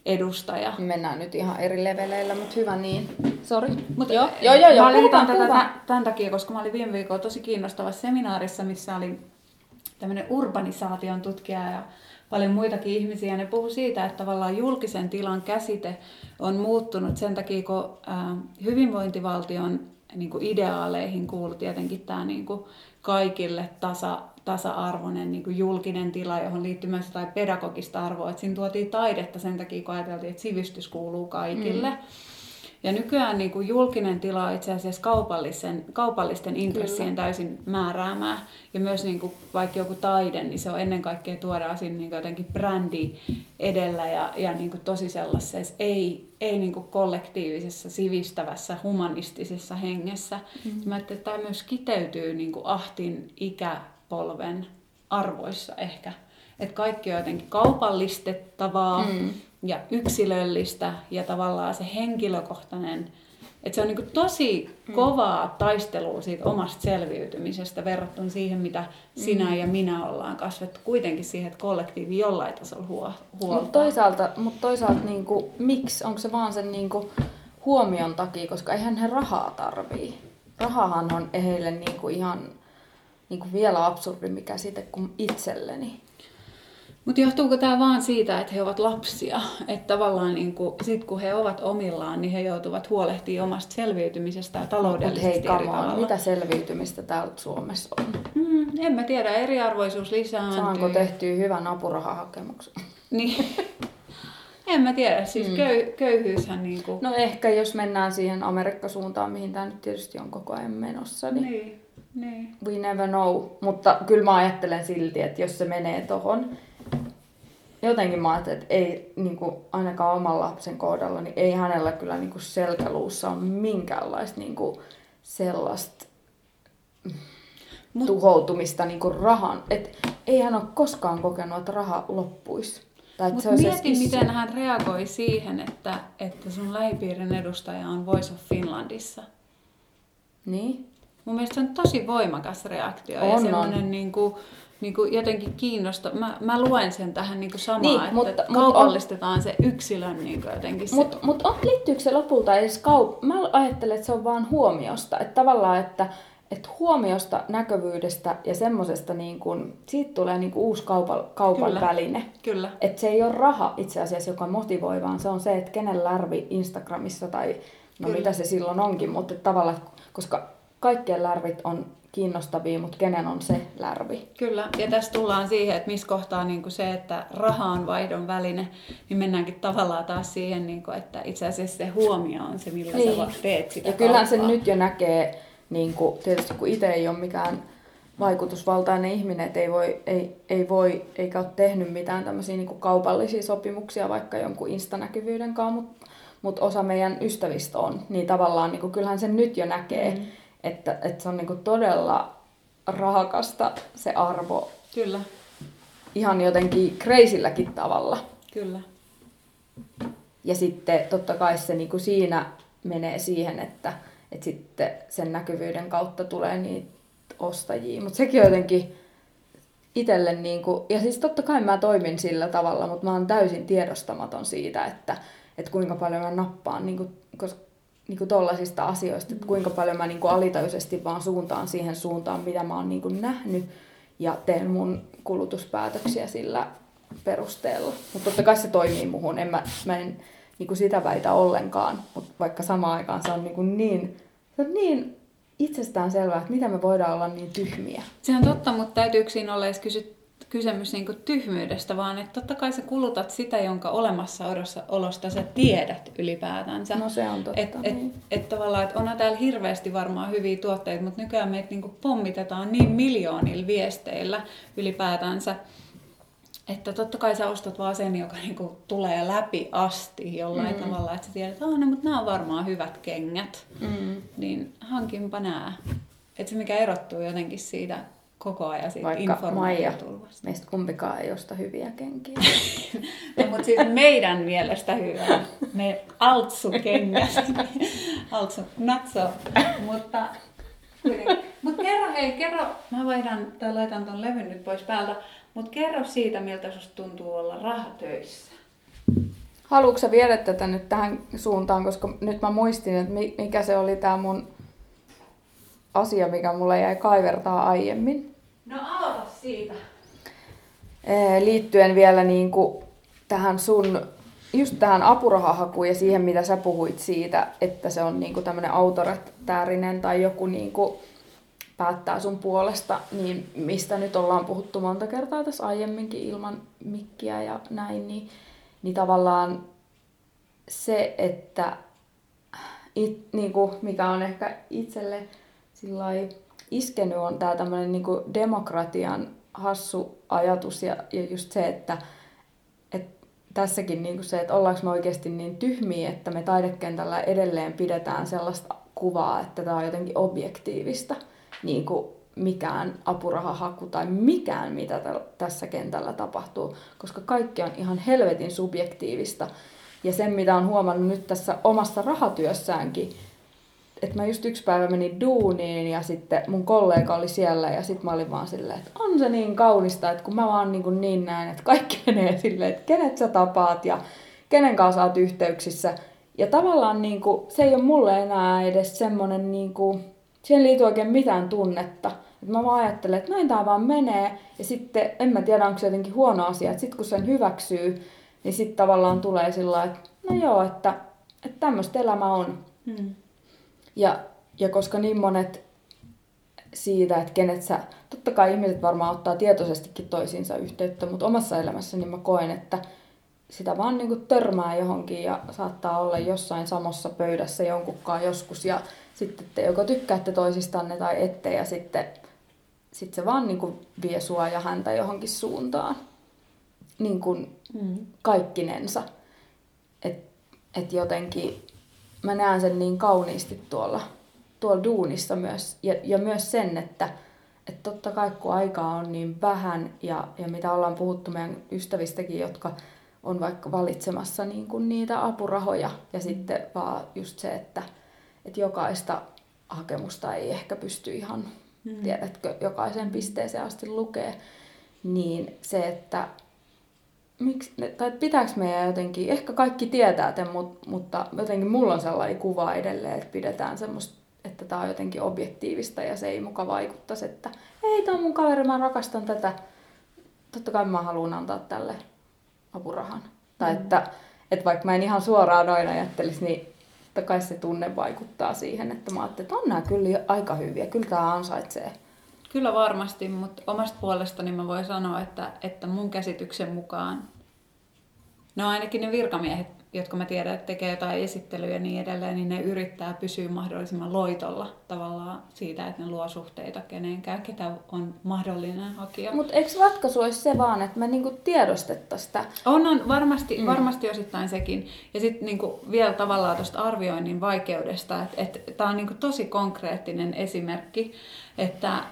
edustaja, Mennään nyt ihan eri leveleillä, mutta hyvä niin. Sori. Mutta joo, joo, joo, joo. Mä liitan tätä puhutaan. tämän, takia, koska mä olin viime viikolla tosi kiinnostavassa seminaarissa, missä oli tämmöinen urbanisaation tutkija ja paljon muitakin ihmisiä. Ja ne puhu siitä, että tavallaan julkisen tilan käsite on muuttunut sen takia, kun hyvinvointivaltion niin kuin ideaaleihin kuuluu tietenkin tämä niin kuin kaikille tasa, tasa-arvoinen niin kuin julkinen tila, johon liittyy myös jotain pedagogista arvoa. Et siinä tuotiin taidetta sen takia, kun ajateltiin, että sivistys kuuluu kaikille. Mm. Ja nykyään niin kuin julkinen tila on itse asiassa kaupallisen, kaupallisten intressien Kyllä. täysin määräämää. Ja myös niin kuin vaikka joku taide, niin se on ennen kaikkea tuodaan siinä niin jotenkin brändi edellä ja, ja niin kuin tosi sellaisessa, ei, ei niin kuin kollektiivisessa, sivistävässä, humanistisessa hengessä. Mm. Mä että tämä myös kiteytyy niin kuin ahtin ikäpolven arvoissa ehkä. Että kaikki on jotenkin kaupallistettavaa Mm. ja yksilöllistä ja tavallaan se henkilökohtainen, että se on niin tosi kovaa taistelua siitä omasta selviytymisestä verrattuna siihen, mitä sinä ja minä ollaan kasvettu kuitenkin siihen, että kollektiivi jollain tasolla huo, huolta. Mutta toisaalta, mut toisaalta niinku, miksi? Onko se vaan sen niinku huomion takia, koska eihän he rahaa tarvii. Rahahan on heille niinku ihan niinku vielä absurdimpi käsite kuin itselleni. Mutta johtuuko tämä vaan siitä, että he ovat lapsia? Että tavallaan niin kuin, sit kun he ovat omillaan, niin he joutuvat huolehtimaan omasta selviytymisestä ja taloudellisesti hei, eri come on, tavalla. mitä selviytymistä täältä Suomessa on? Mm, en mä tiedä, eriarvoisuus lisääntyy. Saanko tehtyä hyvän apurahahakemuksen? Niin. en mä tiedä, siis Mm. köy, köyhyyshän niinku... No ehkä jos mennään siihen Amerikka-suuntaan, mihin tämä nyt tietysti on koko ajan menossa, niin Niin, niin. we never know. Mutta kyllä mä ajattelen silti, että jos se menee tohon, jotenkin mä ajattelen, että ei niin kuin, ainakaan oman lapsen kohdalla, niin ei hänellä kyllä niin kuin selkäluussa ole minkäänlaista niin kuin, sellaista Mut- tuhoutumista niin kuin rahan. Et ei hän ole koskaan kokenut, että raha loppuisi. Mutta se olisi mieti, edes miten hän reagoi siihen, että, että sun lähipiirin edustaja on Voice of Finlandissa. Niin? Mun mielestä se on tosi voimakas reaktio On, ja on. niin kuin, niin kuin jotenkin kiinnosta. Mä, mä luen sen tähän niin kuin samaa, Niin, että mutta- mutta kaupallistetaan se yksilön niin kuin jotenkin se. Mutta mut on, liittyykö se lopulta edes kaup... Mä ajattelen, että se on vaan huomiosta. Että tavallaan, että, että huomiosta, näkyvyydestä ja semmoisesta, niin kun, siitä tulee niin uusi kaupan, kaupan Kyllä. väline. Kyllä. Että se ei ole raha itse asiassa, joka motivoi, vaan se on se, että kenen lärvi Instagramissa tai no Kyllä. mitä se silloin onkin, mutta tavallaan, koska kaikkien lärvit on kiinnostavia, mutta kenen on se lärvi? Kyllä, ja tässä tullaan siihen, että missä kohtaa niin kuin se, että raha on vaihdon väline, niin mennäänkin tavallaan taas siihen, niin kuin, että itse asiassa se huomio on se, millä niin. sä teet sitä Ja kyllähän sen kauppaa. nyt jo näkee, niin kuin, tietysti kun itse ei ole mikään vaikutusvaltainen ihminen, että ei voi, ei, ei voi eikä ole tehnyt mitään tämmöisiä niin kuin kaupallisia sopimuksia vaikka jonkun instanäkyvyyden kanssa, mutta mut osa meidän ystävistä on, niin tavallaan niin kuin, kyllähän sen nyt jo näkee, mm. Että, että se on niin kuin todella rahakasta se arvo Kyllä, ihan jotenkin kreisilläkin tavalla. kyllä. Ja sitten totta kai se niin kuin siinä menee siihen, että, että sitten sen näkyvyyden kautta tulee niitä ostajia. Mutta sekin jotenkin itselle, niin kuin, ja siis totta kai mä toimin sillä tavalla, mutta mä oon täysin tiedostamaton siitä, että, että kuinka paljon mä nappaan niin kuin, koska, niin kuin tollasista asioista, että kuinka paljon mä niin kuin alitajuisesti vaan suuntaan siihen suuntaan, mitä mä oon niin kuin nähnyt ja teen mun kulutuspäätöksiä sillä perusteella. Mutta totta kai se toimii muhun, en mä, mä en niin kuin sitä väitä ollenkaan, mutta vaikka samaan aikaan se on niin, kuin niin, se on niin itsestään selvää, että mitä me voidaan olla niin tyhmiä. Se on totta, mutta täytyykö siinä olla edes kysy- kysymys niin kuin tyhmyydestä, vaan että totta kai sä kulutat sitä, jonka olemassaolosta sä tiedät ylipäätänsä. No se on totta, Et, et, niin. et tavallaan, että onhan täällä hirveästi varmaan hyviä tuotteita, mutta nykyään meitä niin kuin pommitetaan niin miljoonilla viesteillä ylipäätänsä. että totta kai sä ostat vaan sen, joka niinku tulee läpi asti jollain mm. tavalla, että sä tiedät, että no, mutta nämä on varmaan hyvät kengät, mm. niin hankinpa nämä. Että se mikä erottuu jotenkin siitä koko ajan siitä Vaikka Maija, meistä kumpikaan ei osta hyviä kenkiä. no, mutta siis meidän mielestä hyvä. Me altsu-kengät. altsu, natso. Mutta, mutta kerro, hei, kerro. Mä vaihdan tai laitan ton levyn nyt pois päältä. Mutta kerro siitä, miltä susta tuntuu olla rahatöissä. Haluatko sä viedä tätä nyt tähän suuntaan, koska nyt mä muistin, että mikä se oli tämä mun asia, mikä mulle jäi kaivertaa aiemmin. No aloita siitä. Liittyen vielä niin kuin tähän sun, just tähän apurahahakuun ja siihen, mitä sä puhuit siitä, että se on niin kuin tämmöinen autoritäärinen tai joku niin kuin päättää sun puolesta, niin mistä nyt ollaan puhuttu monta kertaa tässä aiemminkin ilman mikkiä ja näin, niin, niin tavallaan se, että it, niin kuin mikä on ehkä itselle iskenyt, on tämä tämmöinen niin demokratian hassu ajatus ja, ja just se, että et tässäkin niin kuin se, että ollaanko me oikeasti niin tyhmiä, että me taidekentällä edelleen pidetään sellaista kuvaa, että tämä on jotenkin objektiivista niin kuin mikään apurahahaku tai mikään, mitä tässä kentällä tapahtuu, koska kaikki on ihan helvetin subjektiivista. Ja sen, mitä on huomannut nyt tässä omassa rahatyössäänkin, että mä just yksi päivä menin duuniin ja sitten mun kollega oli siellä ja sitten mä olin vaan silleen, että on se niin kaunista, että kun mä vaan niin, kuin niin näen, että kaikki menee silleen, että kenet sä tapaat ja kenen kanssa oot yhteyksissä. Ja tavallaan niin kuin, se ei ole mulle enää edes semmoinen niin kuin, siihen liittyy oikein mitään tunnetta. Et mä vaan ajattelen, että näin tää vaan menee, ja sitten en mä tiedä, onko se jotenkin huono asia, että sitten kun sen hyväksyy, niin sitten tavallaan tulee sillä että no joo, että, että tämmöistä elämä on. Hmm. Ja, ja koska niin monet siitä, että kenet sä, totta kai ihmiset varmaan ottaa tietoisestikin toisiinsa yhteyttä, mutta omassa elämässäni mä koen, että sitä vaan niin törmää johonkin ja saattaa olla jossain samassa pöydässä jonkunkaan joskus ja sitten te joko tykkäätte toisistanne tai ette ja sitten sit se vaan niin vie sua ja häntä johonkin suuntaan. Niin kuin mm. kaikkinensa. Että et jotenkin mä näen sen niin kauniisti tuolla, tuolla duunissa myös. Ja, ja myös sen, että et totta kai kun aikaa on niin vähän ja, ja mitä ollaan puhuttu meidän ystävistäkin, jotka on vaikka valitsemassa niin kuin niitä apurahoja ja mm. sitten vaan just se, että että jokaista hakemusta ei ehkä pysty ihan, mm. tiedätkö, jokaisen pisteeseen asti lukee, niin se, että miksi, tai pitääkö meidän jotenkin, ehkä kaikki tietää tämän, mutta jotenkin mulla on sellainen kuva edelleen, että pidetään semmoista, että tämä on jotenkin objektiivista ja se ei muka vaikuttaisi, että ei, tämä on mun kaveri, mä rakastan tätä. Totta kai mä haluan antaa tälle apurahan. Mm. Tai että, että vaikka mä en ihan suoraan noin ajattelisi, niin totta kai se tunne vaikuttaa siihen, että mä ajattelin, että on nämä kyllä aika hyviä, kyllä tämä ansaitsee. Kyllä varmasti, mutta omasta puolestani mä voin sanoa, että, että mun käsityksen mukaan, no ainakin ne virkamiehet jotka mä tiedän, että tekee jotain esittelyjä ja niin edelleen, niin ne yrittää pysyä mahdollisimman loitolla tavallaan siitä, että ne luo suhteita kenenkään, ketä on mahdollinen hakija. Mutta eikö ratkaisu olisi se vaan, että me niinku tiedostettaisiin sitä? On, on varmasti, mm. varmasti osittain sekin. Ja sitten niinku vielä tavallaan tuosta arvioinnin vaikeudesta, että et, tämä on niinku tosi konkreettinen esimerkki, että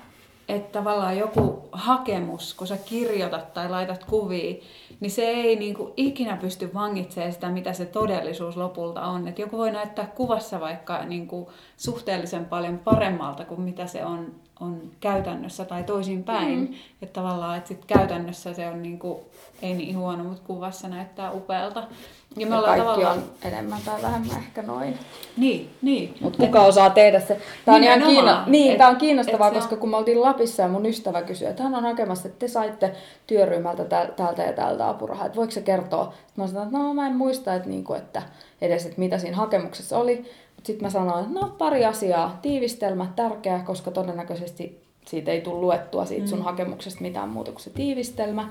että tavallaan joku hakemus, kun sä kirjoitat tai laitat kuvia, niin se ei niin kuin ikinä pysty vangitsemaan sitä, mitä se todellisuus lopulta on. Et joku voi näyttää kuvassa vaikka niin kuin suhteellisen paljon paremmalta kuin mitä se on, on käytännössä tai toisinpäin. Mm. Että tavallaan, että sit käytännössä se on niin kuin, ei niin huono, mutta kuvassa näyttää upealta. Ja, me ja kaikki tavallaan... on enemmän tai vähemmän ehkä noin. Niin, niin. Mutta kuka et... osaa tehdä se? Tämä on, ihan kiinno... niin, et, tämä on kiinnostavaa, koska on... kun me oltiin Lapissa ja mun ystävä kysyi, että hän on hakemassa, että te saitte työryhmältä täältä ja täältä apurahaa, että voiko se kertoa? Sitten mä sanoin, että no mä en muista, että, niinku, että edes, että mitä siinä hakemuksessa oli. Sitten mä sanoin, että no pari asiaa. Tiivistelmä tärkeä, koska todennäköisesti siitä ei tule luettua siitä sun mm. hakemuksesta mitään muuta kuin se tiivistelmä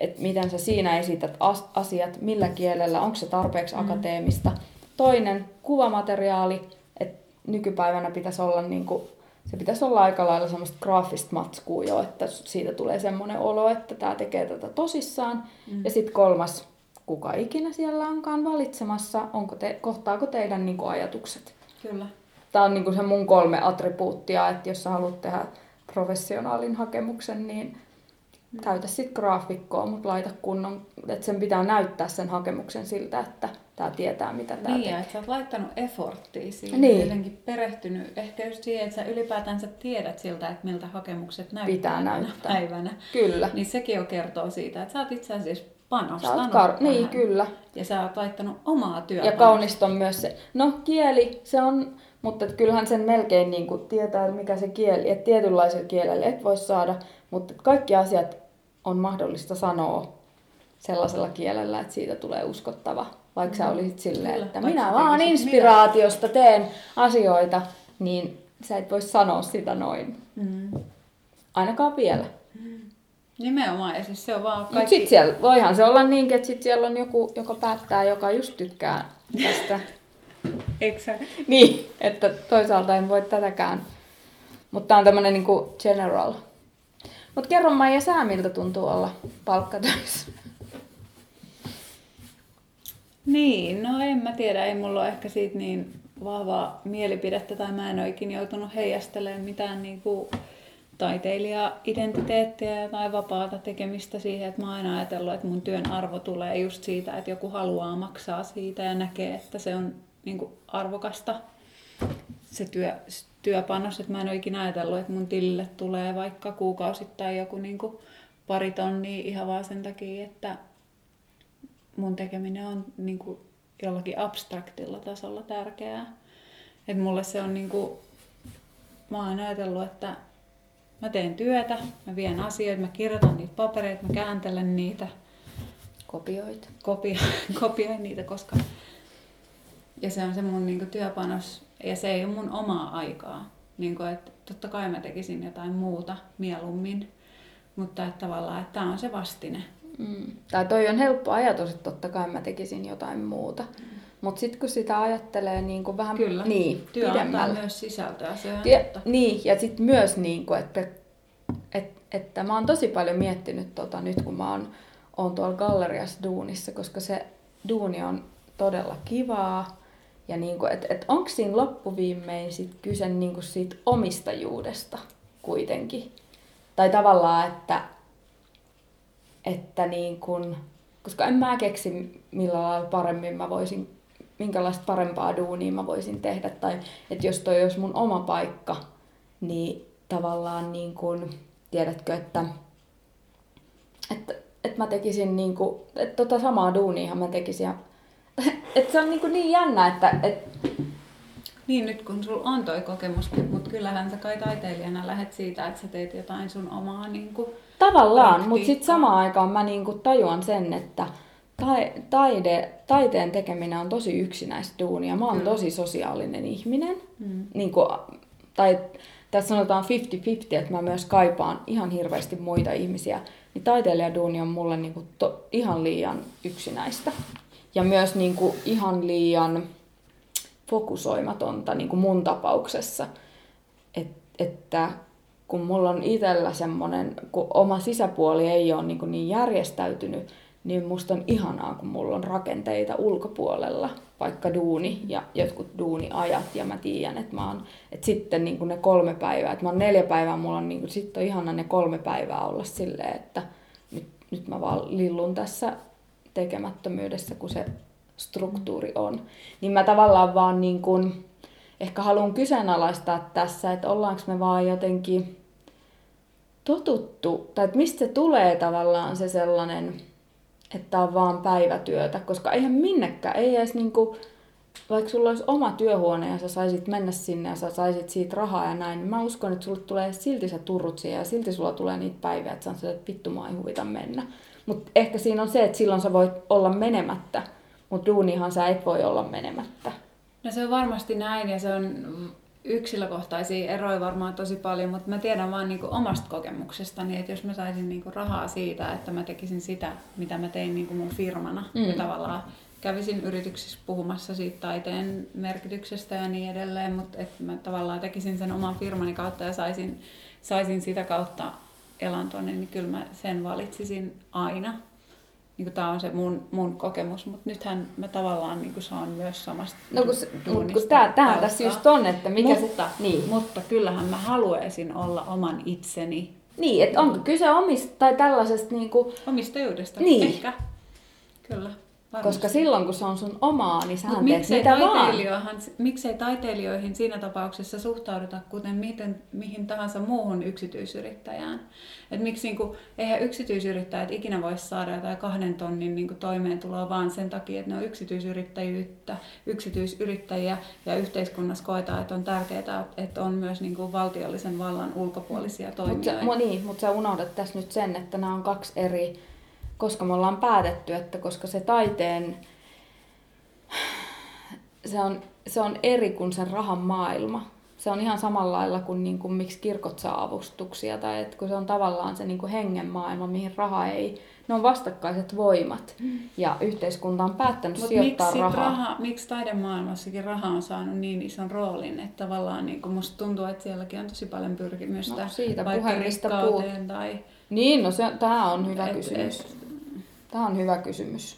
että miten sä siinä esität asiat, millä kielellä, onko se tarpeeksi mm. akateemista. Toinen, kuvamateriaali, että nykypäivänä pitäisi olla niin kuin se pitäisi olla aika lailla semmoista graafista matskua jo, että siitä tulee semmoinen olo, että tämä tekee tätä tosissaan. Mm. Ja sitten kolmas, kuka ikinä siellä onkaan valitsemassa, onko te, kohtaako teidän niin kuin, ajatukset. Kyllä. Tämä on niin kuin se mun kolme attribuuttia, että jos sä haluat tehdä professionaalin hakemuksen, niin käytä sitten graafikkoa, mutta laita kunnon, että sen pitää näyttää sen hakemuksen siltä, että tämä tietää, mitä tämä niin, tekee. että sä oot laittanut efforttia siihen, Niin. jotenkin perehtynyt ehkä just siihen, että sä ylipäätään sä tiedät siltä, että miltä hakemukset näyttää Pitää näyttää. päivänä. Kyllä. Niin sekin jo kertoo siitä, että sä oot itse asiassa panostanut oot kar- niin, tähän. kyllä. Ja sä oot laittanut omaa työtä. Ja kaunista on myös se, no kieli, se on, mutta et kyllähän sen melkein niin kuin tietää, mikä se kieli, että tietynlaisella kielellä et voi saada, mutta kaikki asiat on mahdollista sanoa sellaisella kielellä, että siitä tulee uskottava. Vaikka sä olisit silleen, Kyllä, että minä vaan inspiraatiosta teen asioita, niin sä et voi sanoa sitä noin. Mm. Ainakaan vielä. Nimenomaan, ja siis se on vaan kaikki... sit siellä, voihan se olla niinkin, että sit siellä on joku, joka päättää, joka just tykkää tästä Eikö sä... Niin, että toisaalta en voi tätäkään. Mutta on tämmönen niinku general. Mut kerro Maija sää, miltä tuntuu olla palkkatöissä. Niin, no en mä tiedä, ei mulla ole ehkä siitä niin vahvaa mielipidettä tai mä en ole ikinä joutunut heijastelemaan mitään niinku taiteilija-identiteettiä tai vapaata tekemistä siihen, että mä oon aina ajatellut, että mun työn arvo tulee just siitä, että joku haluaa maksaa siitä ja näkee, että se on niinku arvokasta se työ, työpanos, että mä en ole ikinä ajatellut, että mun tilille tulee vaikka kuukausittain joku niinku pari tonnia ihan vaan sen takia, että mun tekeminen on niin kuin jollakin abstraktilla tasolla tärkeää. Et mulle se on niin kuin, mä oon ajatellut, että mä teen työtä, mä vien asioita, mä kirjoitan niitä papereita, mä kääntelen niitä, Kopioit. kopio, kopioin niitä, koska... Ja se on se mun niin kuin, työpanos, ja se ei ole mun omaa aikaa. Niin kuin, että totta kai mä tekisin jotain muuta mieluummin, mutta että tavallaan, että tämä on se vastine. Mm. Tai toi on helppo ajatus, että totta kai mä tekisin jotain muuta. Mutta sitten kun sitä ajattelee niin kuin vähän Kyllä, niin, työ antaa pidemmälle. myös sisältöä, se on Ja, totta. niin, ja sitten myös, niin kuin, että, että, että mä oon tosi paljon miettinyt tota nyt, kun mä oon, oon tuolla galleriassa duunissa, koska se duuni on todella kivaa. Ja niin kuin, että, että onko siinä loppuviimein sit kyse niin kuin siitä omistajuudesta kuitenkin. Tai tavallaan, että, että niin kuin, koska en mä keksi millä lailla paremmin mä voisin, minkälaista parempaa duunia mä voisin tehdä. Tai että jos toi olisi mun oma paikka, niin tavallaan niin kuin, tiedätkö, että, että, että mä tekisin niin kuin, että tota samaa duunia mä tekisin. Ja, että se on niin, kuin niin jännä, että, että Niin nyt kun sulla on toi kokemus, mutta kyllähän sä kai taiteilijana lähet siitä, että sä teet jotain sun omaa niin kuin, Tavallaan, mutta sitten samaan aikaan mä niinku tajuan sen, että tai, taide, taiteen tekeminen on tosi yksinäistä duunia. Mä oon Kyllä. tosi sosiaalinen ihminen. Mm. Niinku, tai tässä sanotaan 50-50, että mä myös kaipaan ihan hirveästi muita ihmisiä. Niin taiteilijaduuni on mulle niinku to, ihan liian yksinäistä. Ja myös niinku ihan liian fokusoimatonta niinku mun tapauksessa. Et, että kun mulla on itsellä semmoinen, kun oma sisäpuoli ei ole niin, niin järjestäytynyt, niin musta on ihanaa, kun mulla on rakenteita ulkopuolella, vaikka duuni ja jotkut duuniajat, ja mä tiedän, että mä oon, että sitten niin ne kolme päivää, että mä oon neljä päivää, mulla on niin kuin, sitten on ihana ne kolme päivää olla silleen, että nyt, nyt mä vaan lillun tässä tekemättömyydessä, kun se struktuuri on. Niin mä tavallaan vaan niin kuin, ehkä haluan kyseenalaistaa tässä, että ollaanko me vaan jotenkin totuttu, tai että mistä se tulee tavallaan se sellainen, että on vaan päivätyötä, koska eihän minnekään, ei edes niinku, vaikka sulla olisi oma työhuone ja sä saisit mennä sinne ja sä saisit siitä rahaa ja näin, niin mä uskon, että sulle tulee silti sä turrut siihen ja silti sulla tulee niitä päiviä, että sä että vittu mua ei huvita mennä. Mutta ehkä siinä on se, että silloin sä voit olla menemättä, mutta duunihan sä et voi olla menemättä. No se on varmasti näin ja se on yksilökohtaisia eroja varmaan tosi paljon, mutta mä tiedän vaan niinku omasta kokemuksestani, että jos mä saisin niinku rahaa siitä, että mä tekisin sitä, mitä mä tein niinku mun firmana, mm. ja tavallaan kävisin yrityksissä puhumassa siitä taiteen merkityksestä ja niin edelleen, mutta että mä tavallaan tekisin sen oman firmani kautta ja saisin, saisin sitä kautta elantoa, niin kyllä mä sen valitsisin aina. Niin tämä on se mun, mun kokemus, mutta nythän mä tavallaan niin saan myös samasta No kun, kun tää, tämähän tässä just on, että mikä mutta, se... Niin. mutta kyllähän mä haluaisin olla oman itseni Niin, että onko kyse omista tai tällaisesta niinku... omistajuudesta. Niin. Ehkä. Kyllä. Varmasti. Koska silloin kun se on sun omaa, niin sähän Mut teet miksei, mitä vaan. taiteilijoihin, miksei taiteilijoihin siinä tapauksessa suhtauduta kuten miten, mihin tahansa muuhun yksityisyrittäjään? Et miksi niinku, eihän yksityisyrittäjät ikinä voisi saada jotain kahden tonnin niinku toimeentuloa vaan sen takia, että ne on yksityisyrittäjyyttä, yksityisyrittäjiä ja yhteiskunnassa koetaan, että on tärkeää, että on myös niinku valtiollisen vallan ulkopuolisia Mutta toimijoita. mu, niin, mut sä unohdat tässä nyt sen, että nämä on kaksi eri, koska me ollaan päätetty, että koska se taiteen, se on, se on eri kuin sen rahan maailma. Se on ihan samalla lailla kuin, niin kuin miksi kirkot saa avustuksia, tai että kun se on tavallaan se niin kuin hengen maailma, mihin raha ei, ne on vastakkaiset voimat. Ja yhteiskunta on päättänyt Mutta sijoittaa miksi, rahaa. raha, miksi taidemaailmassakin raha on saanut niin ison roolin, että tavallaan niin kuin musta tuntuu, että sielläkin on tosi paljon pyrkimystä No, siitä vaikka rikkauteen tai... Niin, no se, tämä on hyvä et- kysymys. et- Tämä on hyvä kysymys.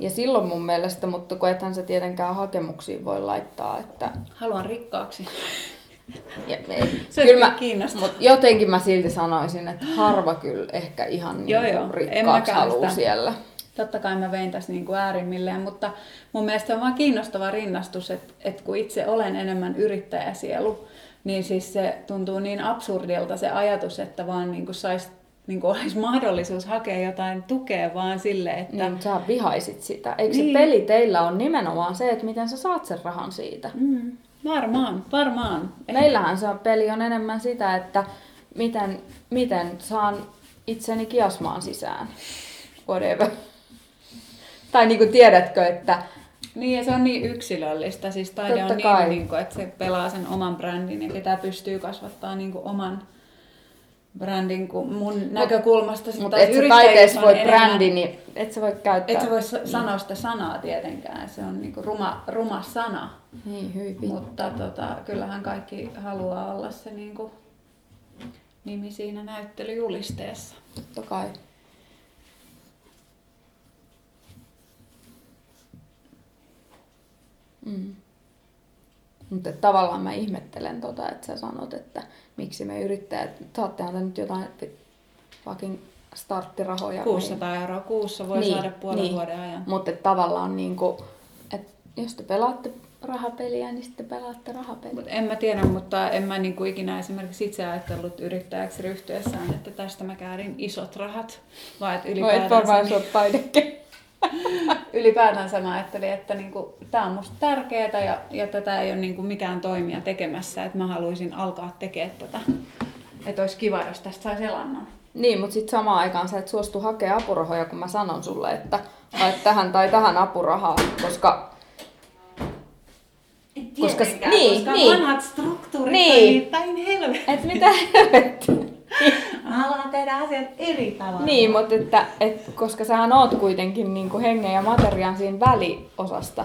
Ja silloin mun mielestä, mutta kun ethän sä tietenkään hakemuksiin voi laittaa, että... Haluan rikkaaksi. Ja, ei, Se kyllä kiinnostavaa. Mutta jotenkin mä silti sanoisin, että harva kyllä ehkä ihan niin Joo, joo. En rikkaaksi mäkään haluaa sitä. siellä. Totta kai mä vein tässä niin kuin äärimmilleen, mutta mun mielestä se on vaan kiinnostava rinnastus, että, että kun itse olen enemmän yrittäjäsielu, niin siis se tuntuu niin absurdilta se ajatus, että vaan niin kuin sais, niin kuin olisi mahdollisuus hakea jotain tukea vaan sille, että Niin, sä vihaisit sitä. Eikö Niin. se peli teillä on nimenomaan se, että miten sä saat sen rahan siitä? Mm, varmaan, varmaan. Meillähän se on, peli on enemmän sitä, että miten, miten saan itseni kiasmaan sisään. Whatever. Tai niin kuin tiedätkö, että Niin, ja se on niin yksilöllistä. Siis taide Totta on kai. niin, niin kuin, että se pelaa sen oman brändin ja ketä pystyy kasvattaa niin kuin oman brändin kuin mun näkökulmasta. sit mutta et sä taiteessa voi enemmän- brändi, niin et sä voi käyttää. Et sä voi sa- sanoa sitä sanaa tietenkään, se on niinku ruma, ruma sana. Niin, hyvin. Mutta tota, kyllähän kaikki haluaa olla se niinku nimi siinä näyttelyjulisteessa. Totta kai. Mm. Mutta tavallaan mä ihmettelen tota, että sä sanot, että miksi me yrittäjät, saattehan te nyt jotain fucking starttirahoja. 600 euroa kuussa voi Niin, saada puolen niin. vuoden ajan. Mutta tavallaan niin kuin, että jos te pelaatte rahapeliä, niin sitten pelaatte rahapeliä. Mut en mä tiedä, mutta en mä niinku ikinä esimerkiksi itse ajatellut yrittäjäksi ryhtyessään, että tästä mä käärin isot rahat. Vaan että No et varmaan, ylipäätänsä, taideke. ylipäätänsä mä ajattelin, että niinku, tämä on musta tärkeää ja, ja tätä ei ole niinku mikään toimija tekemässä, että mä haluaisin alkaa tekemään tätä. Että olisi kiva, jos tästä saisi elannon. Niin, mutta sitten samaan aikaan sä et suostu hakea apurahoja, kun mä sanon sulle, että haet tähän tai tähän apurahaa, koska Koska- niin, koska niin. vanhat struktuurit Niin. on päin helvettiä. et mitä helvettiä. Haluan tehdä asiat eri tavalla. Niin, mutta että, et, koska sähän oot kuitenkin niin kuin hengen ja materiaan siinä väliosasta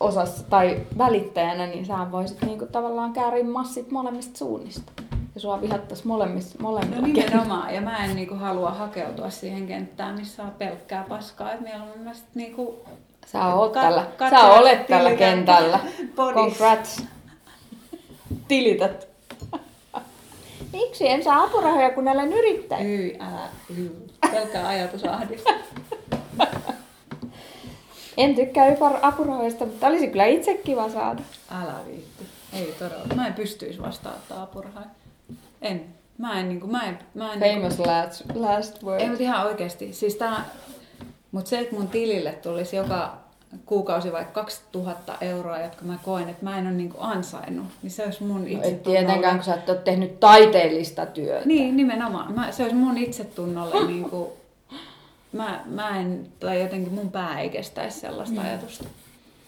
osassa, tai välittäjänä, niin sähän voisit niin kuin tavallaan käärin massit molemmista suunnista. Ja sua vihattais molemmista, molemmilla No nimenomaan, ja mä en niinku halua hakeutua siihen kenttään, missä on pelkkää paskaa. Et mieluummin mä sit niinku Sä oot Kat- tällä, sä olet tällä kentällä. Congrats. Tilität. Miksi en saa apurahoja, kun olen yrittäjä? Yi, älä, yi. Pelkkää ajatusahdista. En tykkää apurahoista, mutta olisi kyllä itse kiva saada. Älä viitti. Ei todella. Mä en pystyisi vastaanottaa apurahaa. En. Mä en niinku, mä en, mä en Famous last, last word. Ei, mutta ihan oikeasti. Siis tää, mutta se, että mun tilille tulisi joka kuukausi vaikka 2000 euroa, jotka mä koen, että mä en ole niinku ansainnut, niin se olisi mun No itse et tietenkään, kun sä et ole tehnyt taiteellista työtä. Niin, nimenomaan. Mä, se olisi mun itsetunnolle niinku, mä, mä en, tai jotenkin mun pää ei kestäisi sellaista Mm. ajatusta.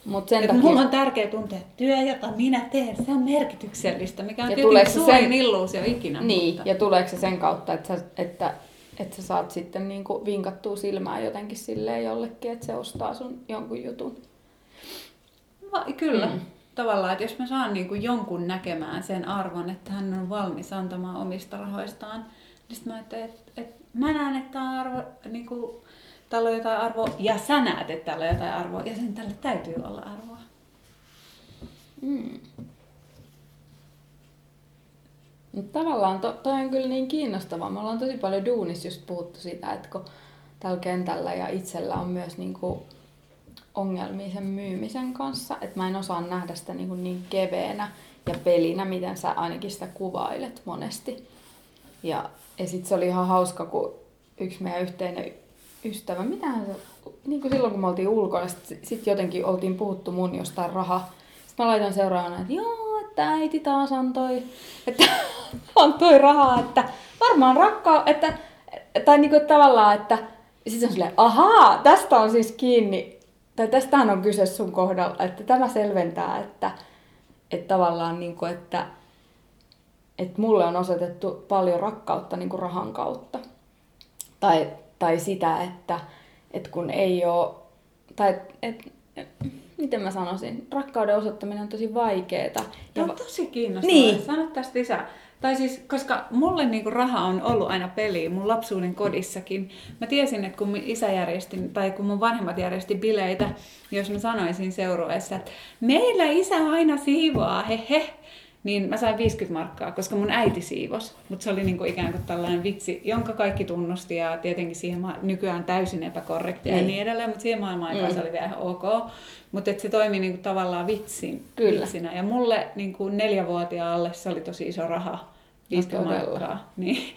Mut sen Et takia... mulla on tärkeä tuntea, että työ, jota minä teen, se on merkityksellistä, mikä on Ja tietenkin se suurin sen- illuusio ikinä. Niin, mutta... ja tuleeko se sen kautta, että, sä, että että sä saat sitten niinku vinkattua silmää jotenkin silleen jollekin, että se ostaa sun jonkun jutun. Va- kyllä. Mm. Tavallaan, että jos mä saan niin kuin jonkun näkemään sen arvon, että hän on valmis antamaan omista rahoistaan, niin sitten mä ajattelin, että, että mä näen, että tämä on arvo, niin kuin, tällä on jotain arvoa, ja sä näet, että tällä on jotain arvoa, ja sen tällä täytyy olla arvoa. Mm. Mutta tavallaan to, toi on kyllä niin kiinnostavaa. Me ollaan tosi paljon duunissa just puhuttu siitä, että kun tällä kentällä ja itsellä on myös niinku ongelmia sen myymisen kanssa, että mä en osaa nähdä sitä niinku niin keveänä ja pelinä, miten sä ainakin sitä kuvailet monesti. Ja, ja sitten se oli ihan hauska, kun yksi meidän yhteinen ystävä, mitähän niin kuin silloin kun me oltiin ulkona, sitten sit jotenkin oltiin puhuttu mun jostain raha. Sitten mä laitan seuraavana, että joo, että äiti taas antoi, että antoi rahaa, että varmaan rakkaa, että, tai niin kuin tavallaan, että sitten on silleen, ahaa, tästä on siis kiinni, tai tästähän on kyse sun kohdalla, että tämä selventää, että, että tavallaan niin kuin, että, että mulle on osoitettu paljon rakkautta niin kuin rahan kautta. Tai, tai sitä, että, että kun ei ole, tai et, et, miten mä sanoisin, rakkauden osoittaminen on tosi vaikeeta. Tämä on tosi kiinnostavaa. Niin. Sano tästä lisää. Tai siis, koska mulle niinku raha on ollut aina peli mun lapsuuden kodissakin. Mä tiesin, että kun mun isä järjesti, tai kun mun vanhemmat järjesti bileitä, jos mä sanoisin seurueessa, että meillä isä aina siivoaa, he he, niin mä sain 50 markkaa, koska mun äiti siivos. Mutta se oli niinku ikään kuin tällainen vitsi, jonka kaikki tunnusti ja tietenkin siihen ma- nykyään täysin epäkorrektia mm. ja niin. niin edelleen, mutta siihen maailman aikaan mm. se oli vielä ihan ok. Mutta se toimi niinku tavallaan vitsin, Kyllä. vitsinä. Ja mulle niinku neljävuotiaalle se oli tosi iso raha. 50 no, markkaa. Niin.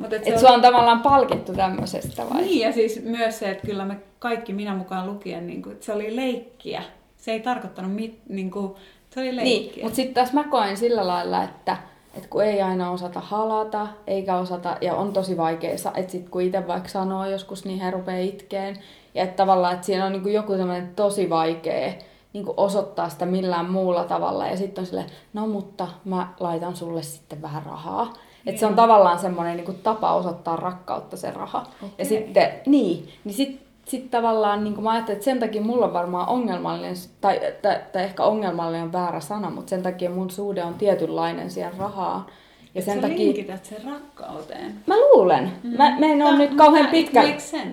Mut et, et on... on tavallaan palkittu tämmöisestä vai? Niin ja siis myös se, että kyllä me kaikki minä mukaan lukien, niin kuin, että se oli leikkiä. Se ei tarkoittanut mit, niin kuin, se oli leikkiä. Niin, mutta sitten taas mä koen sillä lailla, että, että kun ei aina osata halata, eikä osata, ja on tosi vaikea, että sit kun itse vaikka sanoo joskus, niin he rupeaa itkeen. Ja että tavallaan, että siinä on niin joku semmoinen tosi vaikea niin osoittaa sitä millään muulla tavalla. Ja sitten on sille, no mutta mä laitan sulle sitten vähän rahaa. Että se on tavallaan semmoinen niin tapa osoittaa rakkautta se raha. Okay. Ja sitten, niin, niin sitten sitten tavallaan niin mä ajattelin, että sen takia mulla on varmaan ongelmallinen, tai, tai, tai ehkä ongelmallinen on väärä sana, mutta sen takia mun suhde on tietynlainen siihen rahaan. Ja sen takia... linkität sen rakkauteen. Mä luulen. Mm. Mä, mä en ole nyt kauhean pitkä...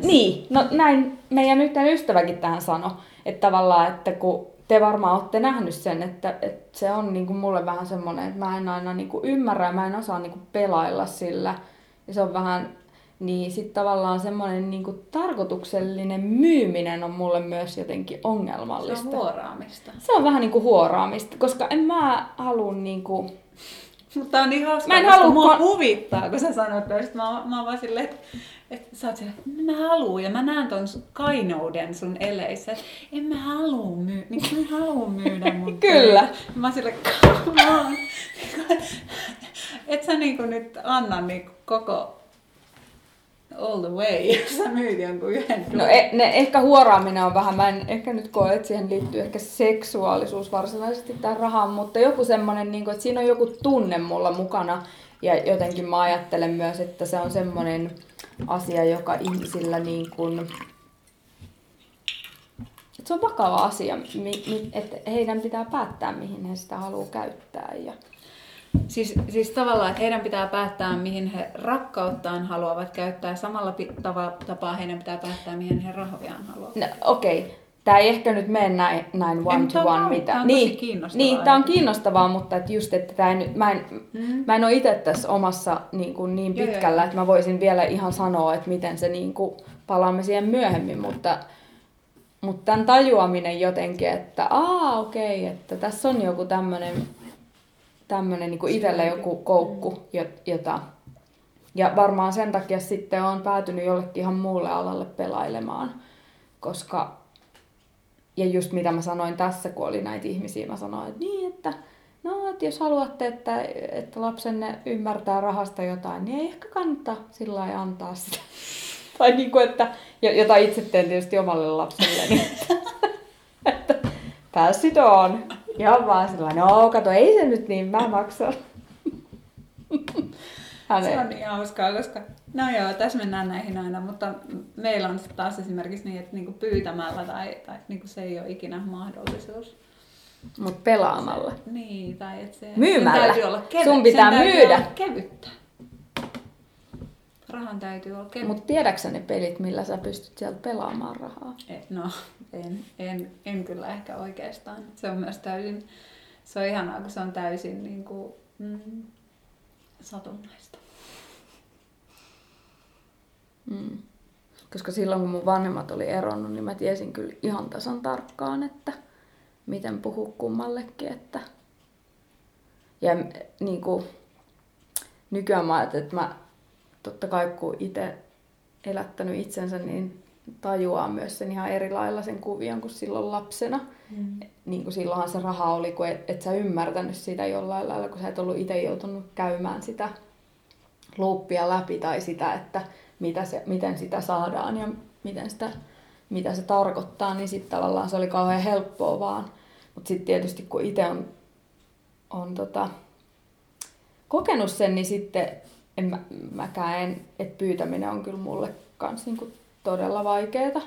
Niin, no näin meidän yhteinen ystäväkin tähän sanoi. Että tavallaan, että kun te varmaan olette nähnyt sen, että, että se on niin kuin mulle vähän semmoinen, että mä en aina niin kuin ymmärrä ja mä en osaa niin kuin pelailla sillä. Ja se on vähän niin sitten tavallaan semmoinen niinku tarkoituksellinen myyminen on mulle myös jotenkin ongelmallista. Se on huoraamista. Se on vähän niinku huoraamista, koska en mä halua niinku... Mutta on niin hauska, mä en halua, mua huvittaa, kun sä sanot tästä. Mä, mä oon vaan silleen, että että sä oot siellä, että mä haluun, ja mä näen ton kainouden sun eleissä, että en mä haluu myydä, niin mä en haluu myydä mun Kyllä. Mä oon silleen, come on. Et sä niinku nyt anna niinku koko all the way, sä myyt jonkun yhden No e, ne, ehkä huoraaminen on vähän, mä en ehkä nyt koe, että siihen liittyy ehkä seksuaalisuus varsinaisesti tähän rahaan, mutta joku semmoinen, niin kuin, että siinä on joku tunne mulla mukana. Ja jotenkin mä ajattelen myös, että se on semmoinen asia, joka ihmisillä niin kuin, että se on vakava asia, että heidän pitää päättää, mihin he sitä haluaa käyttää. Ja Siis, siis tavallaan, että heidän pitää päättää, mihin he rakkauttaan haluavat käyttää. Samalla tapaa heidän pitää päättää, mihin he rahojaan haluavat. No, Okei. Okay. Tämä ei ehkä nyt mene näin, näin one to one. Mitä. Tämä on niin, tosi kiinnostavaa. Niin, tämä on kiinnostavaa, mutta että just, että tämä ei nyt, mä, en, mm. mä en ole itse tässä omassa niin, kuin niin pitkällä, joo, joo. että mä voisin vielä ihan sanoa, että miten se niin kuin, palaamme siihen myöhemmin, mutta, mutta tämän tajuaminen jotenkin, että aa okei, okay, että tässä on joku tämmöinen tämmöinen niin itselle joku koukku, jota... Ja varmaan sen takia sitten on päätynyt jollekin ihan muulle alalle pelailemaan, koska... Ja just mitä mä sanoin tässä, kun oli näitä ihmisiä, mä sanoin, että niin, että no, että jos haluatte, että, että lapsenne ymmärtää rahasta jotain, niin ei ehkä kannata sillä lailla antaa sitä. tai niin kuin, että, jota itse teen tietysti omalle lapselle, niin, että pass it on. Ihan vaan sellainen, no kato, ei se nyt niin, mä maksan. Se on niin hauskaa, koska no joo, tässä mennään näihin aina, mutta meillä on sitten taas esimerkiksi niin, että niinku pyytämällä tai, tai niinku se ei ole ikinä mahdollisuus. Mutta pelaamalla. Se, niin, tai että se Myymällä. sen täytyy olla kevyt, Sun pitää myydä. Olla kevyttä. Rahan täytyy olla kevyttä. Mutta tiedäksä ne pelit, millä sä pystyt sieltä pelaamaan rahaa? Et, no, en, en, en kyllä ehkä oikeastaan. Se on myös täysin, se on ihanaa, kun se on täysin niin kuin, mm, satunnaista. Mm. Koska silloin kun mun vanhemmat oli eronnut, niin mä tiesin kyllä ihan tasan tarkkaan, että miten puhua kummallekin. Että... Ja niin kuin, nykyään mä että mä totta kai kun itse elättänyt itsensä, niin tajuaa myös sen ihan eri lailla sen kuvion kuin silloin lapsena. Mm. Niin kuin silloinhan se raha oli, kun et, et sä ymmärtänyt sitä jollain lailla, kun sä et ollut itse joutunut käymään sitä luuppia läpi tai sitä, että mitä se, miten sitä saadaan ja miten sitä, mitä se tarkoittaa, niin sitten tavallaan se oli kauhean helppoa vaan. Mutta sitten tietysti kun itse on, on tota, kokenut sen, niin sitten en mä, mäkään en, että pyytäminen on kyllä mulle kans niinku todella vaikeeta.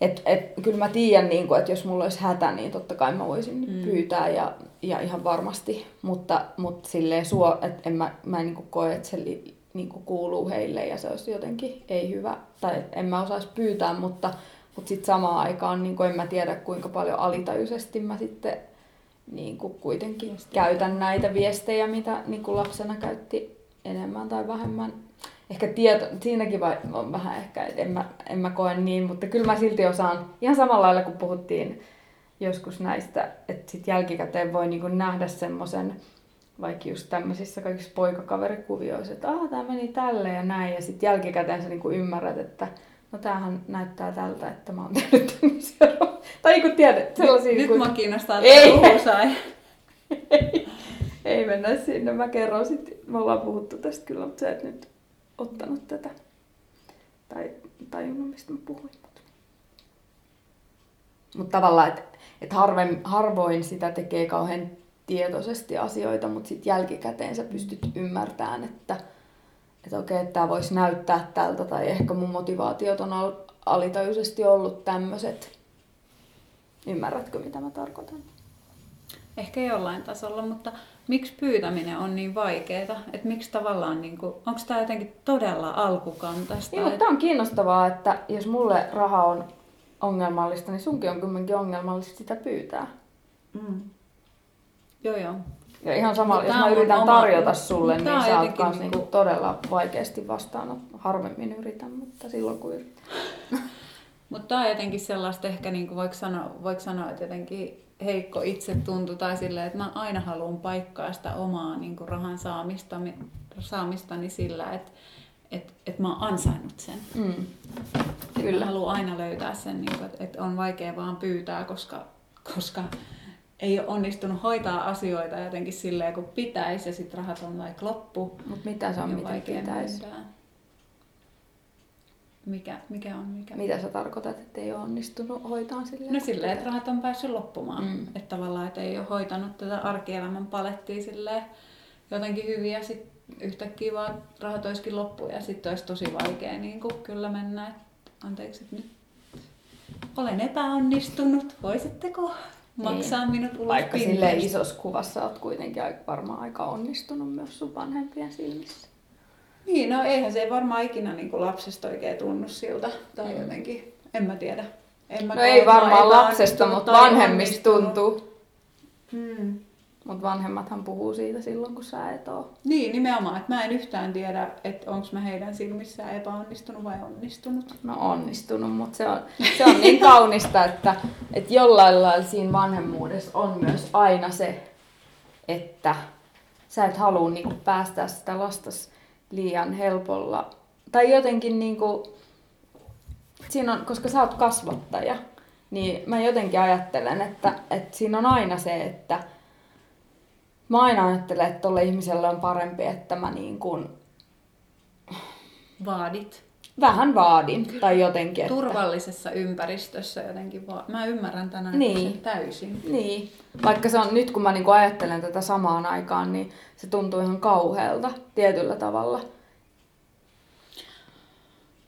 Et, et, kyllä mä tiedän, niin että jos mulla olisi hätä, niin totta kai mä voisin mm. pyytää ja, ja ihan varmasti. Mutta, mutta silleen suo, että en mä, mä en niin koe, että se li, niin kuuluu heille ja se olisi jotenkin ei hyvä. Tai en mä osaisi pyytää, mutta, mutta sitten samaan aikaan niin en mä tiedä kuinka paljon alitajuisesti mä sitten niin kuitenkin Viesti. käytän näitä viestejä, mitä niin lapsena käytti enemmän tai vähemmän. Ehkä tieto, siinäkin vai, on vähän ehkä, että en mä, en mä koe niin, mutta kyllä mä silti osaan, ihan samalla lailla kun puhuttiin joskus näistä, että sit jälkikäteen voi niinku nähdä semmoisen, vaikka just tämmöisissä kaikissa poikakaverikuvioissa, että ah, tämä meni tälle ja näin, ja sitten jälkikäteen sä niinku ymmärrät, että no tämähän näyttää tältä, että mä oon tehnyt tämmöisiä, tai kun tiedät, sellaisia... Nyt, kun... nyt mä kiinnostaa, että sai. ei, ei mennä sinne, mä kerron sitten, me ollaan puhuttu tästä kyllä, mutta sä et nyt ottanut tätä tai tajunnut, mistä mä puhuin. Mutta Mut tavallaan, että et harvoin, harvoin sitä tekee kauhean tietoisesti asioita, mutta sitten jälkikäteen sä pystyt ymmärtämään, että että okei, että tämä voisi näyttää tältä, tai ehkä mun motivaatiot on al- alitajuisesti ollut tämmöiset. Ymmärrätkö, mitä mä tarkoitan? Ehkä jollain tasolla, mutta miksi pyytäminen on niin vaikeaa? Että miksi tavallaan, niin kuin, onko tämä jotenkin todella alkukantaista? Mutta tämä on kiinnostavaa, että jos mulle raha on ongelmallista, niin sunkin on kuitenkin ongelmallista sitä pyytää. Mm. Joo, joo. Ja ihan sama, jos mä yritän oma... tarjota sulle, niin sä oot kans niinku... niinku todella vaikeasti vastaan. Harvemmin yritän, mutta silloin kun yritän. mutta tämä on jotenkin sellaista ehkä, niin kuin voiko, sanoa, voiko sanoa, että jotenkin heikko itsetunto tai silleen, että mä aina haluan paikkaa sitä omaa niin kuin rahan saamista, saamistani sillä, että että että mä oon ansainnut sen. Mm. Kyllä. Mä haluan aina löytää sen, niin kuin, että, että on vaikea vaan pyytää, koska, koska ei ole onnistunut hoitaa asioita jotenkin silleen, kun pitäisi ja sitten rahat on like loppu. Mutta mitä se on, mitä pitäisi? Mikä, mikä on mikä? Mitä sä tarkoitat, että ei ole onnistunut hoitaa silleen? No silleen, että rahat on päässyt loppumaan. Mm. Että tavallaan, että ei ole hoitanut tätä arkielämän palettia silleen jotenkin hyvin ja sitten yhtäkkiä vaan rahat olisikin loppu ja sitten olisi tosi vaikea niin kuin kyllä mennä, että anteeksi, että nyt olen epäonnistunut, voisitteko maksaa niin. minut ulos Vaikka sille isossa kuvassa olet kuitenkin varmaan aika onnistunut myös sun vanhempien silmissä. Niin, no eihän se varmaan ikinä niin kuin lapsesta oikein tunnu siltä. Tai mm. jotenkin, en mä tiedä. En mä no ei varmaan lapsesta, mutta vanhemmista tuntuu. Hmm. Mutta vanhemmathan puhuu siitä silloin, kun sä et oo. Niin, nimenomaan. Että mä en yhtään tiedä, että onko mä heidän silmissään epäonnistunut vai onnistunut. No onnistunut, mutta se on, se on niin kaunista, että, että jollain lailla siinä vanhemmuudessa on myös aina se, että sä et halua niinku päästää sitä lastas liian helpolla. Tai jotenkin niinku, siinä on, koska sä oot kasvattaja, niin mä jotenkin ajattelen, että, että siinä on aina se, että mä aina ajattelen, että tolle ihmiselle on parempi, että mä niin kuin... Vaadit. Vähän vaadin tai jotenkin. Että... Turvallisessa ympäristössä jotenkin vaan. Mä ymmärrän tänään Niin. täysin. Niin. Vaikka se on nyt, kun mä niinku ajattelen tätä samaan aikaan, niin se tuntuu ihan kauhealta tietyllä tavalla.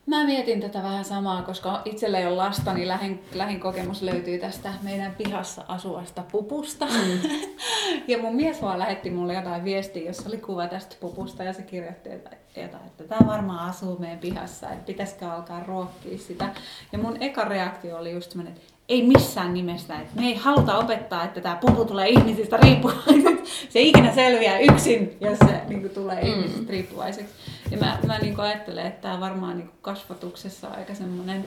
Mä mietin tätä vähän samaa, koska itsellä ei ole lasta, niin lähin, lähin kokemus löytyy tästä meidän pihassa asuvasta pupusta. Mm. ja mun mies vaan lähetti mulle jotain viestiä, jossa oli kuva tästä pupusta ja se kirjoitti jotain, että tämä varmaan asuu meidän pihassa, että pitäisikö alkaa ruokkia sitä. Ja mun eka reaktio oli just semmoinen, että ei missään nimessä, että me ei haluta opettaa, että tämä pupu tulee ihmisistä riippuvaiseksi. Se ikinä selviää yksin, jos se niin kuin, tulee mm. ihmisistä riippuvaiseksi. Ja mä, mä niin kuin ajattelen, että tämä varmaan niin kuin kasvatuksessa on aika semmoinen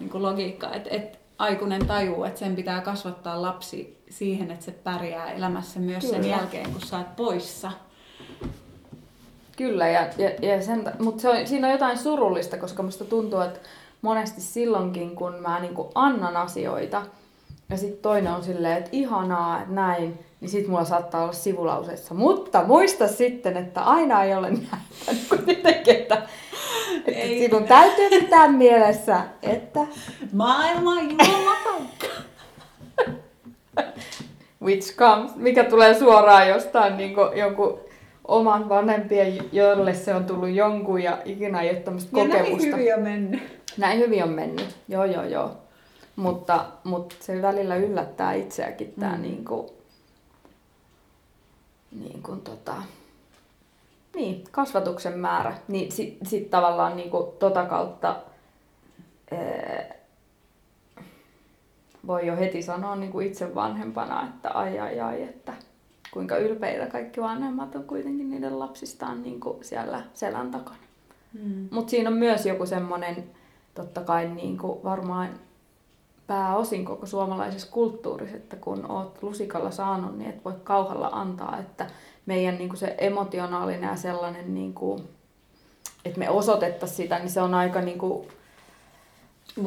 niin kuin logiikka, että, että aikuinen tajuu, että sen pitää kasvattaa lapsi siihen, että se pärjää elämässä myös sen Kyllä. jälkeen, kun sä oot poissa. Kyllä, ja, ja, ja sen, mutta se on, siinä on jotain surullista, koska musta tuntuu, että monesti silloinkin, kun mä niin annan asioita, ja sitten toinen on silleen, että ihanaa, että näin, niin sit mulla saattaa olla sivulauseessa. Mutta muista sitten, että aina ei ole näin. Kuin jotenkin, että, että Ei. sinun täytyy pitää mielessä, että Maailma paikka. which comes, mikä tulee suoraan jostain niin jonkun oman vanhempien, jolle se on tullut jonkun ja ikinä ei ole tämmöistä Ja näin kokemusta. hyvin on mennyt. Näin hyvin on mennyt, joo joo joo. Mutta, mutta se välillä yllättää itseäkin tämä Mm. niin kuin, niin kuin tota, niin, kasvatuksen määrä. Niin sitten sit tavallaan niin kuin tota kautta ää, voi jo heti sanoa niin kuin itse vanhempana, että ai ai ai, että kuinka ylpeitä kaikki vanhemmat on kuitenkin niiden lapsistaan niin kuin siellä selän takana. Mm. Mutta siinä on myös joku semmoinen, totta kai niin kuin varmaan pääosin koko suomalaisessa kulttuurissa, että kun oot lusikalla saanut, niin et voi kauhalla antaa, että meidän niin kuin se emotionaalinen ja sellainen, niin kuin, että me osoitettaisiin sitä, niin se on aika niin kuin,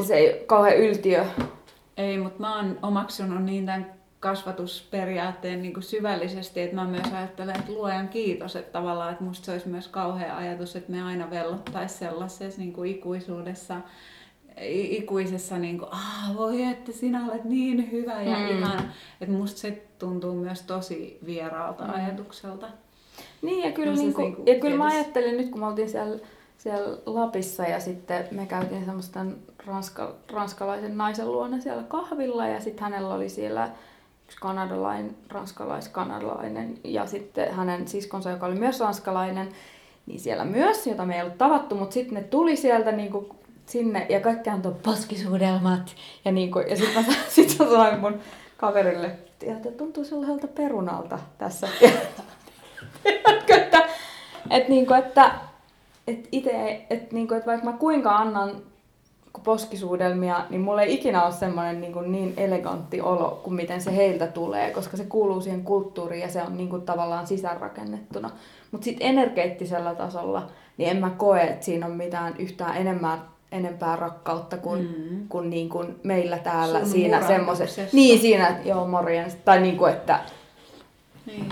se ei kauhean yltiö. Ei, mutta mä oon omaksunut niin tämän kasvatusperiaatteen niin kuin syvällisesti, että mä myös ajattelen, että luojan kiitos, että tavallaan, että musta se olisi myös kauhea ajatus, että me aina vellottaisiin sellaisessa niin kuin ikuisuudessa, ikuisessa niin kuin, ah, voi että sinä olet niin hyvä ja Mm. ihana, että musta se tuntuu myös tosi vieraalta Mm. ajatukselta. Niin ja kyllä, No se niin kuin, niinku ja kyllä mä ajattelin nyt, kun me oltiin siellä, siellä Lapissa ja sitten me käytiin semmoisten ranska, ranskalaisen naisen luona siellä kahvilla ja sitten hänellä oli siellä yksi kanadalainen, ranskalais-kanadalainen ja sitten hänen siskonsa, joka oli myös ranskalainen, niin siellä myös, jota me ei ollut tavattu, mutta sitten ne tuli sieltä niin kuin sinne ja kaikki antoi poskisuudelmat. Ja, niin kuin, ja sitten mä, sit mä sanoin mun kaverille, että tuntuu sellaiselta perunalta tässä. Tiedätkö, että, että, niin kuin, että, että, ite, että, niin kuin, että vaikka mä kuinka annan poskisuudelmia, niin mulla ei ikinä ole semmoinen niin, kuin niin elegantti olo kuin miten se heiltä tulee, koska se kuuluu siihen kulttuuriin ja se on niin kuin tavallaan sisäänrakennettuna. Mutta sitten energeettisellä tasolla, niin en mä koe, että siinä on mitään yhtään enemmän, enempää rakkautta kuin, Mm. kuin, niin kuin meillä täällä Sun siinä semmoisessa. Niin siinä, että joo morjens. Tai niin kuin, että Niin.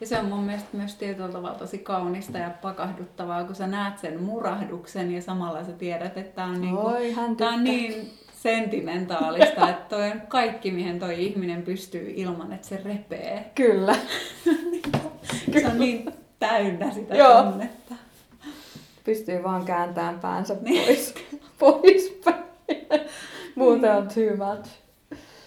Ja se on mun mielestä myös tietyllä tavalla tosi kaunista ja pakahduttavaa, kun sä näet sen murahduksen ja samalla sä tiedät, että tää on, niinku, Oi, hän tää on niin sentimentaalista, että toi on kaikki, mihin toi ihminen pystyy ilman, että se repee. kyllä. Se on niin täynnä sitä Joo. tunnetta. Pystyy vaan kääntämään päänsä Niin. pois. pois päin. Muuten on too much.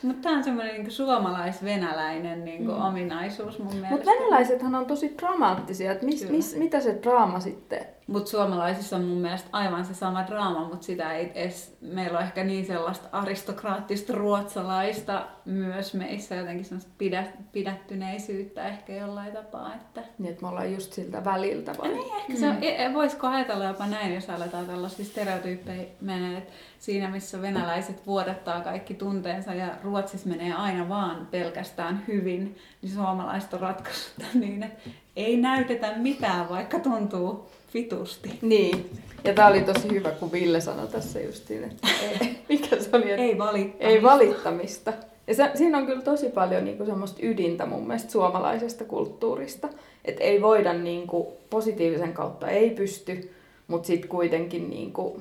Mutta tämä on semmoinen niinku suomalais-venäläinen niinku Mm. ominaisuus mun mielestä. Mutta venäläisethän on tosi dramaattisia. Että mis, Kyllä. mis, mitä se draama sitten? Mutta suomalaisissa on mun mielestä aivan se sama draama, mutta sitä ei edes, meillä on ehkä niin sellaista aristokraattista ruotsalaista myös meissä jotenkin sellaista pidä, pidättyneisyyttä ehkä jollain tapaa, että Niin, että me ollaan just siltä väliltä vai? niin, ehkä se on, e- voisiko ajatella jopa näin, jos aletaan tällaisia stereotyyppejä menee, että siinä missä venäläiset vuodattaa kaikki tunteensa ja Ruotsissa menee aina vaan pelkästään hyvin, niin suomalaiset on ratkaissut niin, että ei näytetä mitään, vaikka tuntuu vitusti. Niin. Ja tää oli tosi hyvä, kun Ville sanoi tässä justiin, että ei, mikä se oli, että Ei valittamista. ei valittamista. Ja se, siinä on kyllä tosi paljon niinku semmoista ydintä mun mielestä suomalaisesta kulttuurista. Että ei voida niinku, positiivisen kautta ei pysty, Mutta sitten kuitenkin niinku,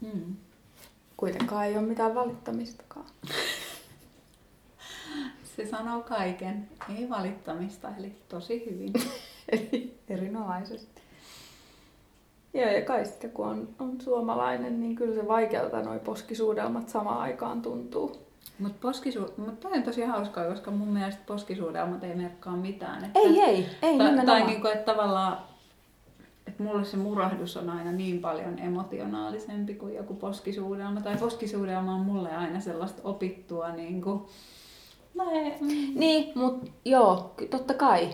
Mm. kuitenkaan ei ole mitään valittamistakaan. Se sanoo kaiken. Ei valittamista, eli tosi hyvin. Eli erinomaisesti. Joo, ja kai sitten kun on, on suomalainen, niin kyllä se vaikealta noi poskisuudelmat samaan aikaan tuntuu. Mutta poskisu- mut toi on tosi hauskaa, koska mun mielestä poskisuudelmat ei merkkaa mitään. Että, Ei, ei, ei ta- nimenomaan. Tai niinku, että tavallaan, että mulle se murahdus on aina niin paljon emotionaalisempi kuin joku poskisuudelma. Tai poskisuudelma on mulle aina sellaista opittua niinku, no ei, mm. Niin, mutta joo, totta kai.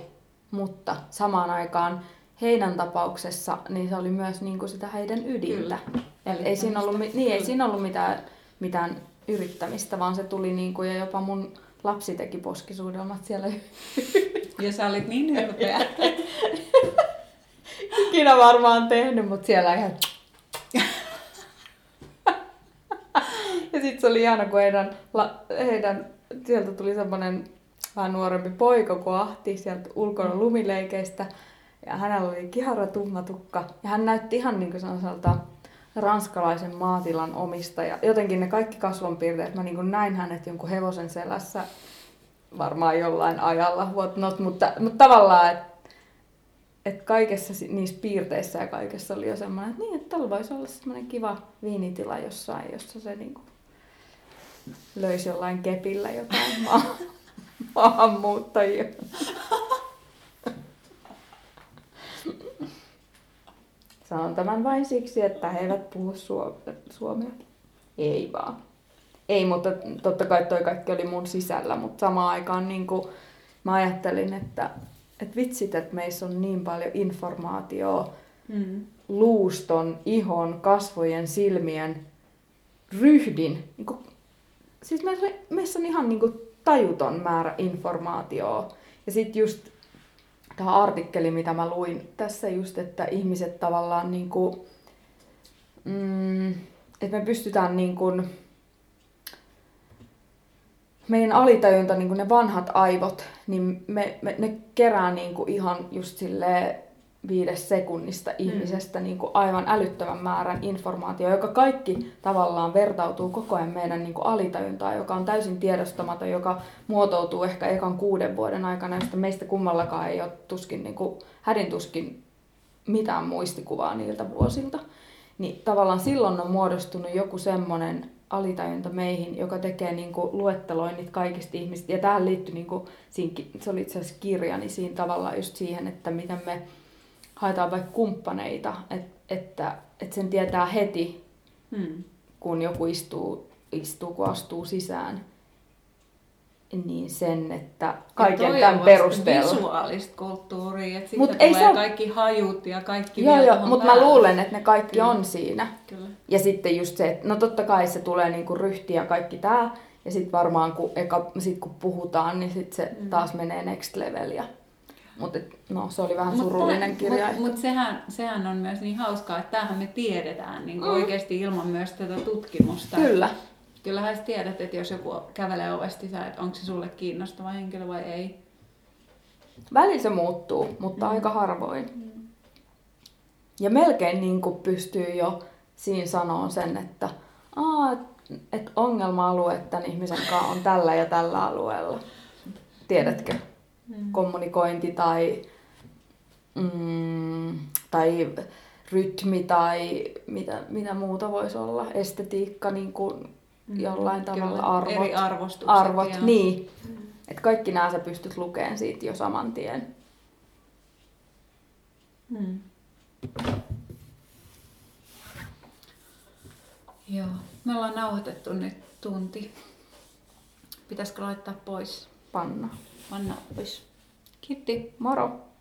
Mutta samaan aikaan heidän tapauksessa niin se oli myös niinku sitä heidän ydintä. Eli Ei siinä ollut, niin, ei siinä ollut mitään, mitään yrittämistä, vaan se tuli niinku, ja jopa mun lapsi teki poskisuudelmat siellä Ja sä olit niin ylpeä. ikinä varmaan tehnyt, mutta siellä ihan... ja sitten se oli ihana, kun heidän, la, heidän sieltä tuli semmoinen vähän nuorempi poika, kun ahti sieltä ulkona lumileikeistä. Ja hänellä oli kihara tumma tukka. Ja hän näytti ihan niin kuin sellaiselta ranskalaisen maatilan omistaja. Jotenkin ne kaikki kasvonpiirteet, mä niin kuin näin hänet jonkun hevosen selässä varmaan jollain ajalla, whatnot, mutta, mutta tavallaan, että et kaikessa niissä piirteissä ja kaikessa oli jo semmoinen, että niin, että tällä voisi olla semmoinen kiva viinitila jossain, jossa se niinku löisi jollain kepillä jotain maa, maahanmuuttajia. Sanon tämän vain siksi, että he eivät puhu suo- suomea. Ei vaan. Ei, mutta totta kai toi kaikki oli mun sisällä, mutta samaan aikaan niin kuin mä ajattelin, että, että vitsit, että meissä on niin paljon informaatiota Mm. luuston, ihon, kasvojen, silmien, ryhdin. Niin kuin, siis meissä, meissä on ihan niin kuin tajuton määrä informaatiota. Ja sitten just tämä artikkeli, mitä mä luin tässä just, että ihmiset tavallaan niin kuin, mm, että me pystytään niin kuin, meidän alitajunta, niin ne vanhat aivot, niin me, me, ne kerää niin kuin ihan just silleen viides sekunnista ihmisestä niin kuin aivan älyttömän määrän informaatio, joka kaikki tavallaan vertautuu koko ajan meidän niin kuin alitajuntaan, joka on täysin tiedostamaton, joka muotoutuu ehkä ekan kuuden vuoden aikana, josta meistä kummallakaan ei ole tuskin, niin kuin, hädin tuskin mitään muistikuvaa niiltä vuosilta. Niin tavallaan silloin on muodostunut joku semmoinen alitajunta meihin, joka tekee niin kuin luetteloinnit kaikista ihmistä. Ja tähän liittyy, niin kuin, siinä, se oli itse asiassa kirja, niin siinä tavallaan just siihen, että miten me haetaan vaikka kumppaneita, et, että, että sen tietää heti, Mm. kun joku istuu, istuu, kun astuu sisään, niin sen, että Ja kaiken tämän perusteella. visuaalista kulttuuria, että Mut sitten ei tulee se- kaikki hajut ja kaikki Joo, joo, mutta mä luulen, että ne kaikki Kyllä. on siinä. Kyllä. Ja sitten just se, että no totta kai se tulee niinku ryhti ja kaikki tää. Ja sitten varmaan kun, eka, sit kun puhutaan, niin sit se Mm. taas menee next level. Mutta no, se oli vähän Mut surullinen tää- kirja. Mut, mut sehän, sehän on myös niin hauskaa, että tämähän me tiedetään niin Mm. oikeasti ilman myös tätä tutkimusta. Kyllä. Kyllähän sä tiedät, että jos joku kävelee ovesta sisään, että onko se sulle kiinnostava henkilö vai ei. Välillä se muuttuu, mutta Mm. aika harvoin. Ja melkein niin kuin pystyy jo siinä sanoa sen, että Aa, et, et ongelma-alue tämän ihmisen kanssa on tällä ja tällä alueella. Tiedätkö? Mm. Kommunikointi tai, mm, tai rytmi tai mitä, mitä muuta voisi olla. Estetiikka niin kuin jollain tavalla, Kyllä, arvot. Eri arvostukset. arvot. ja... Niin. Et kaikki nämä sä pystyt lukemaan siitä jo saman tien. Mm. Joo, me ollaan nauhoitettu nyt tunti. Pitäisikö laittaa pois? Panna. Panna pois. Kiitti. Moro!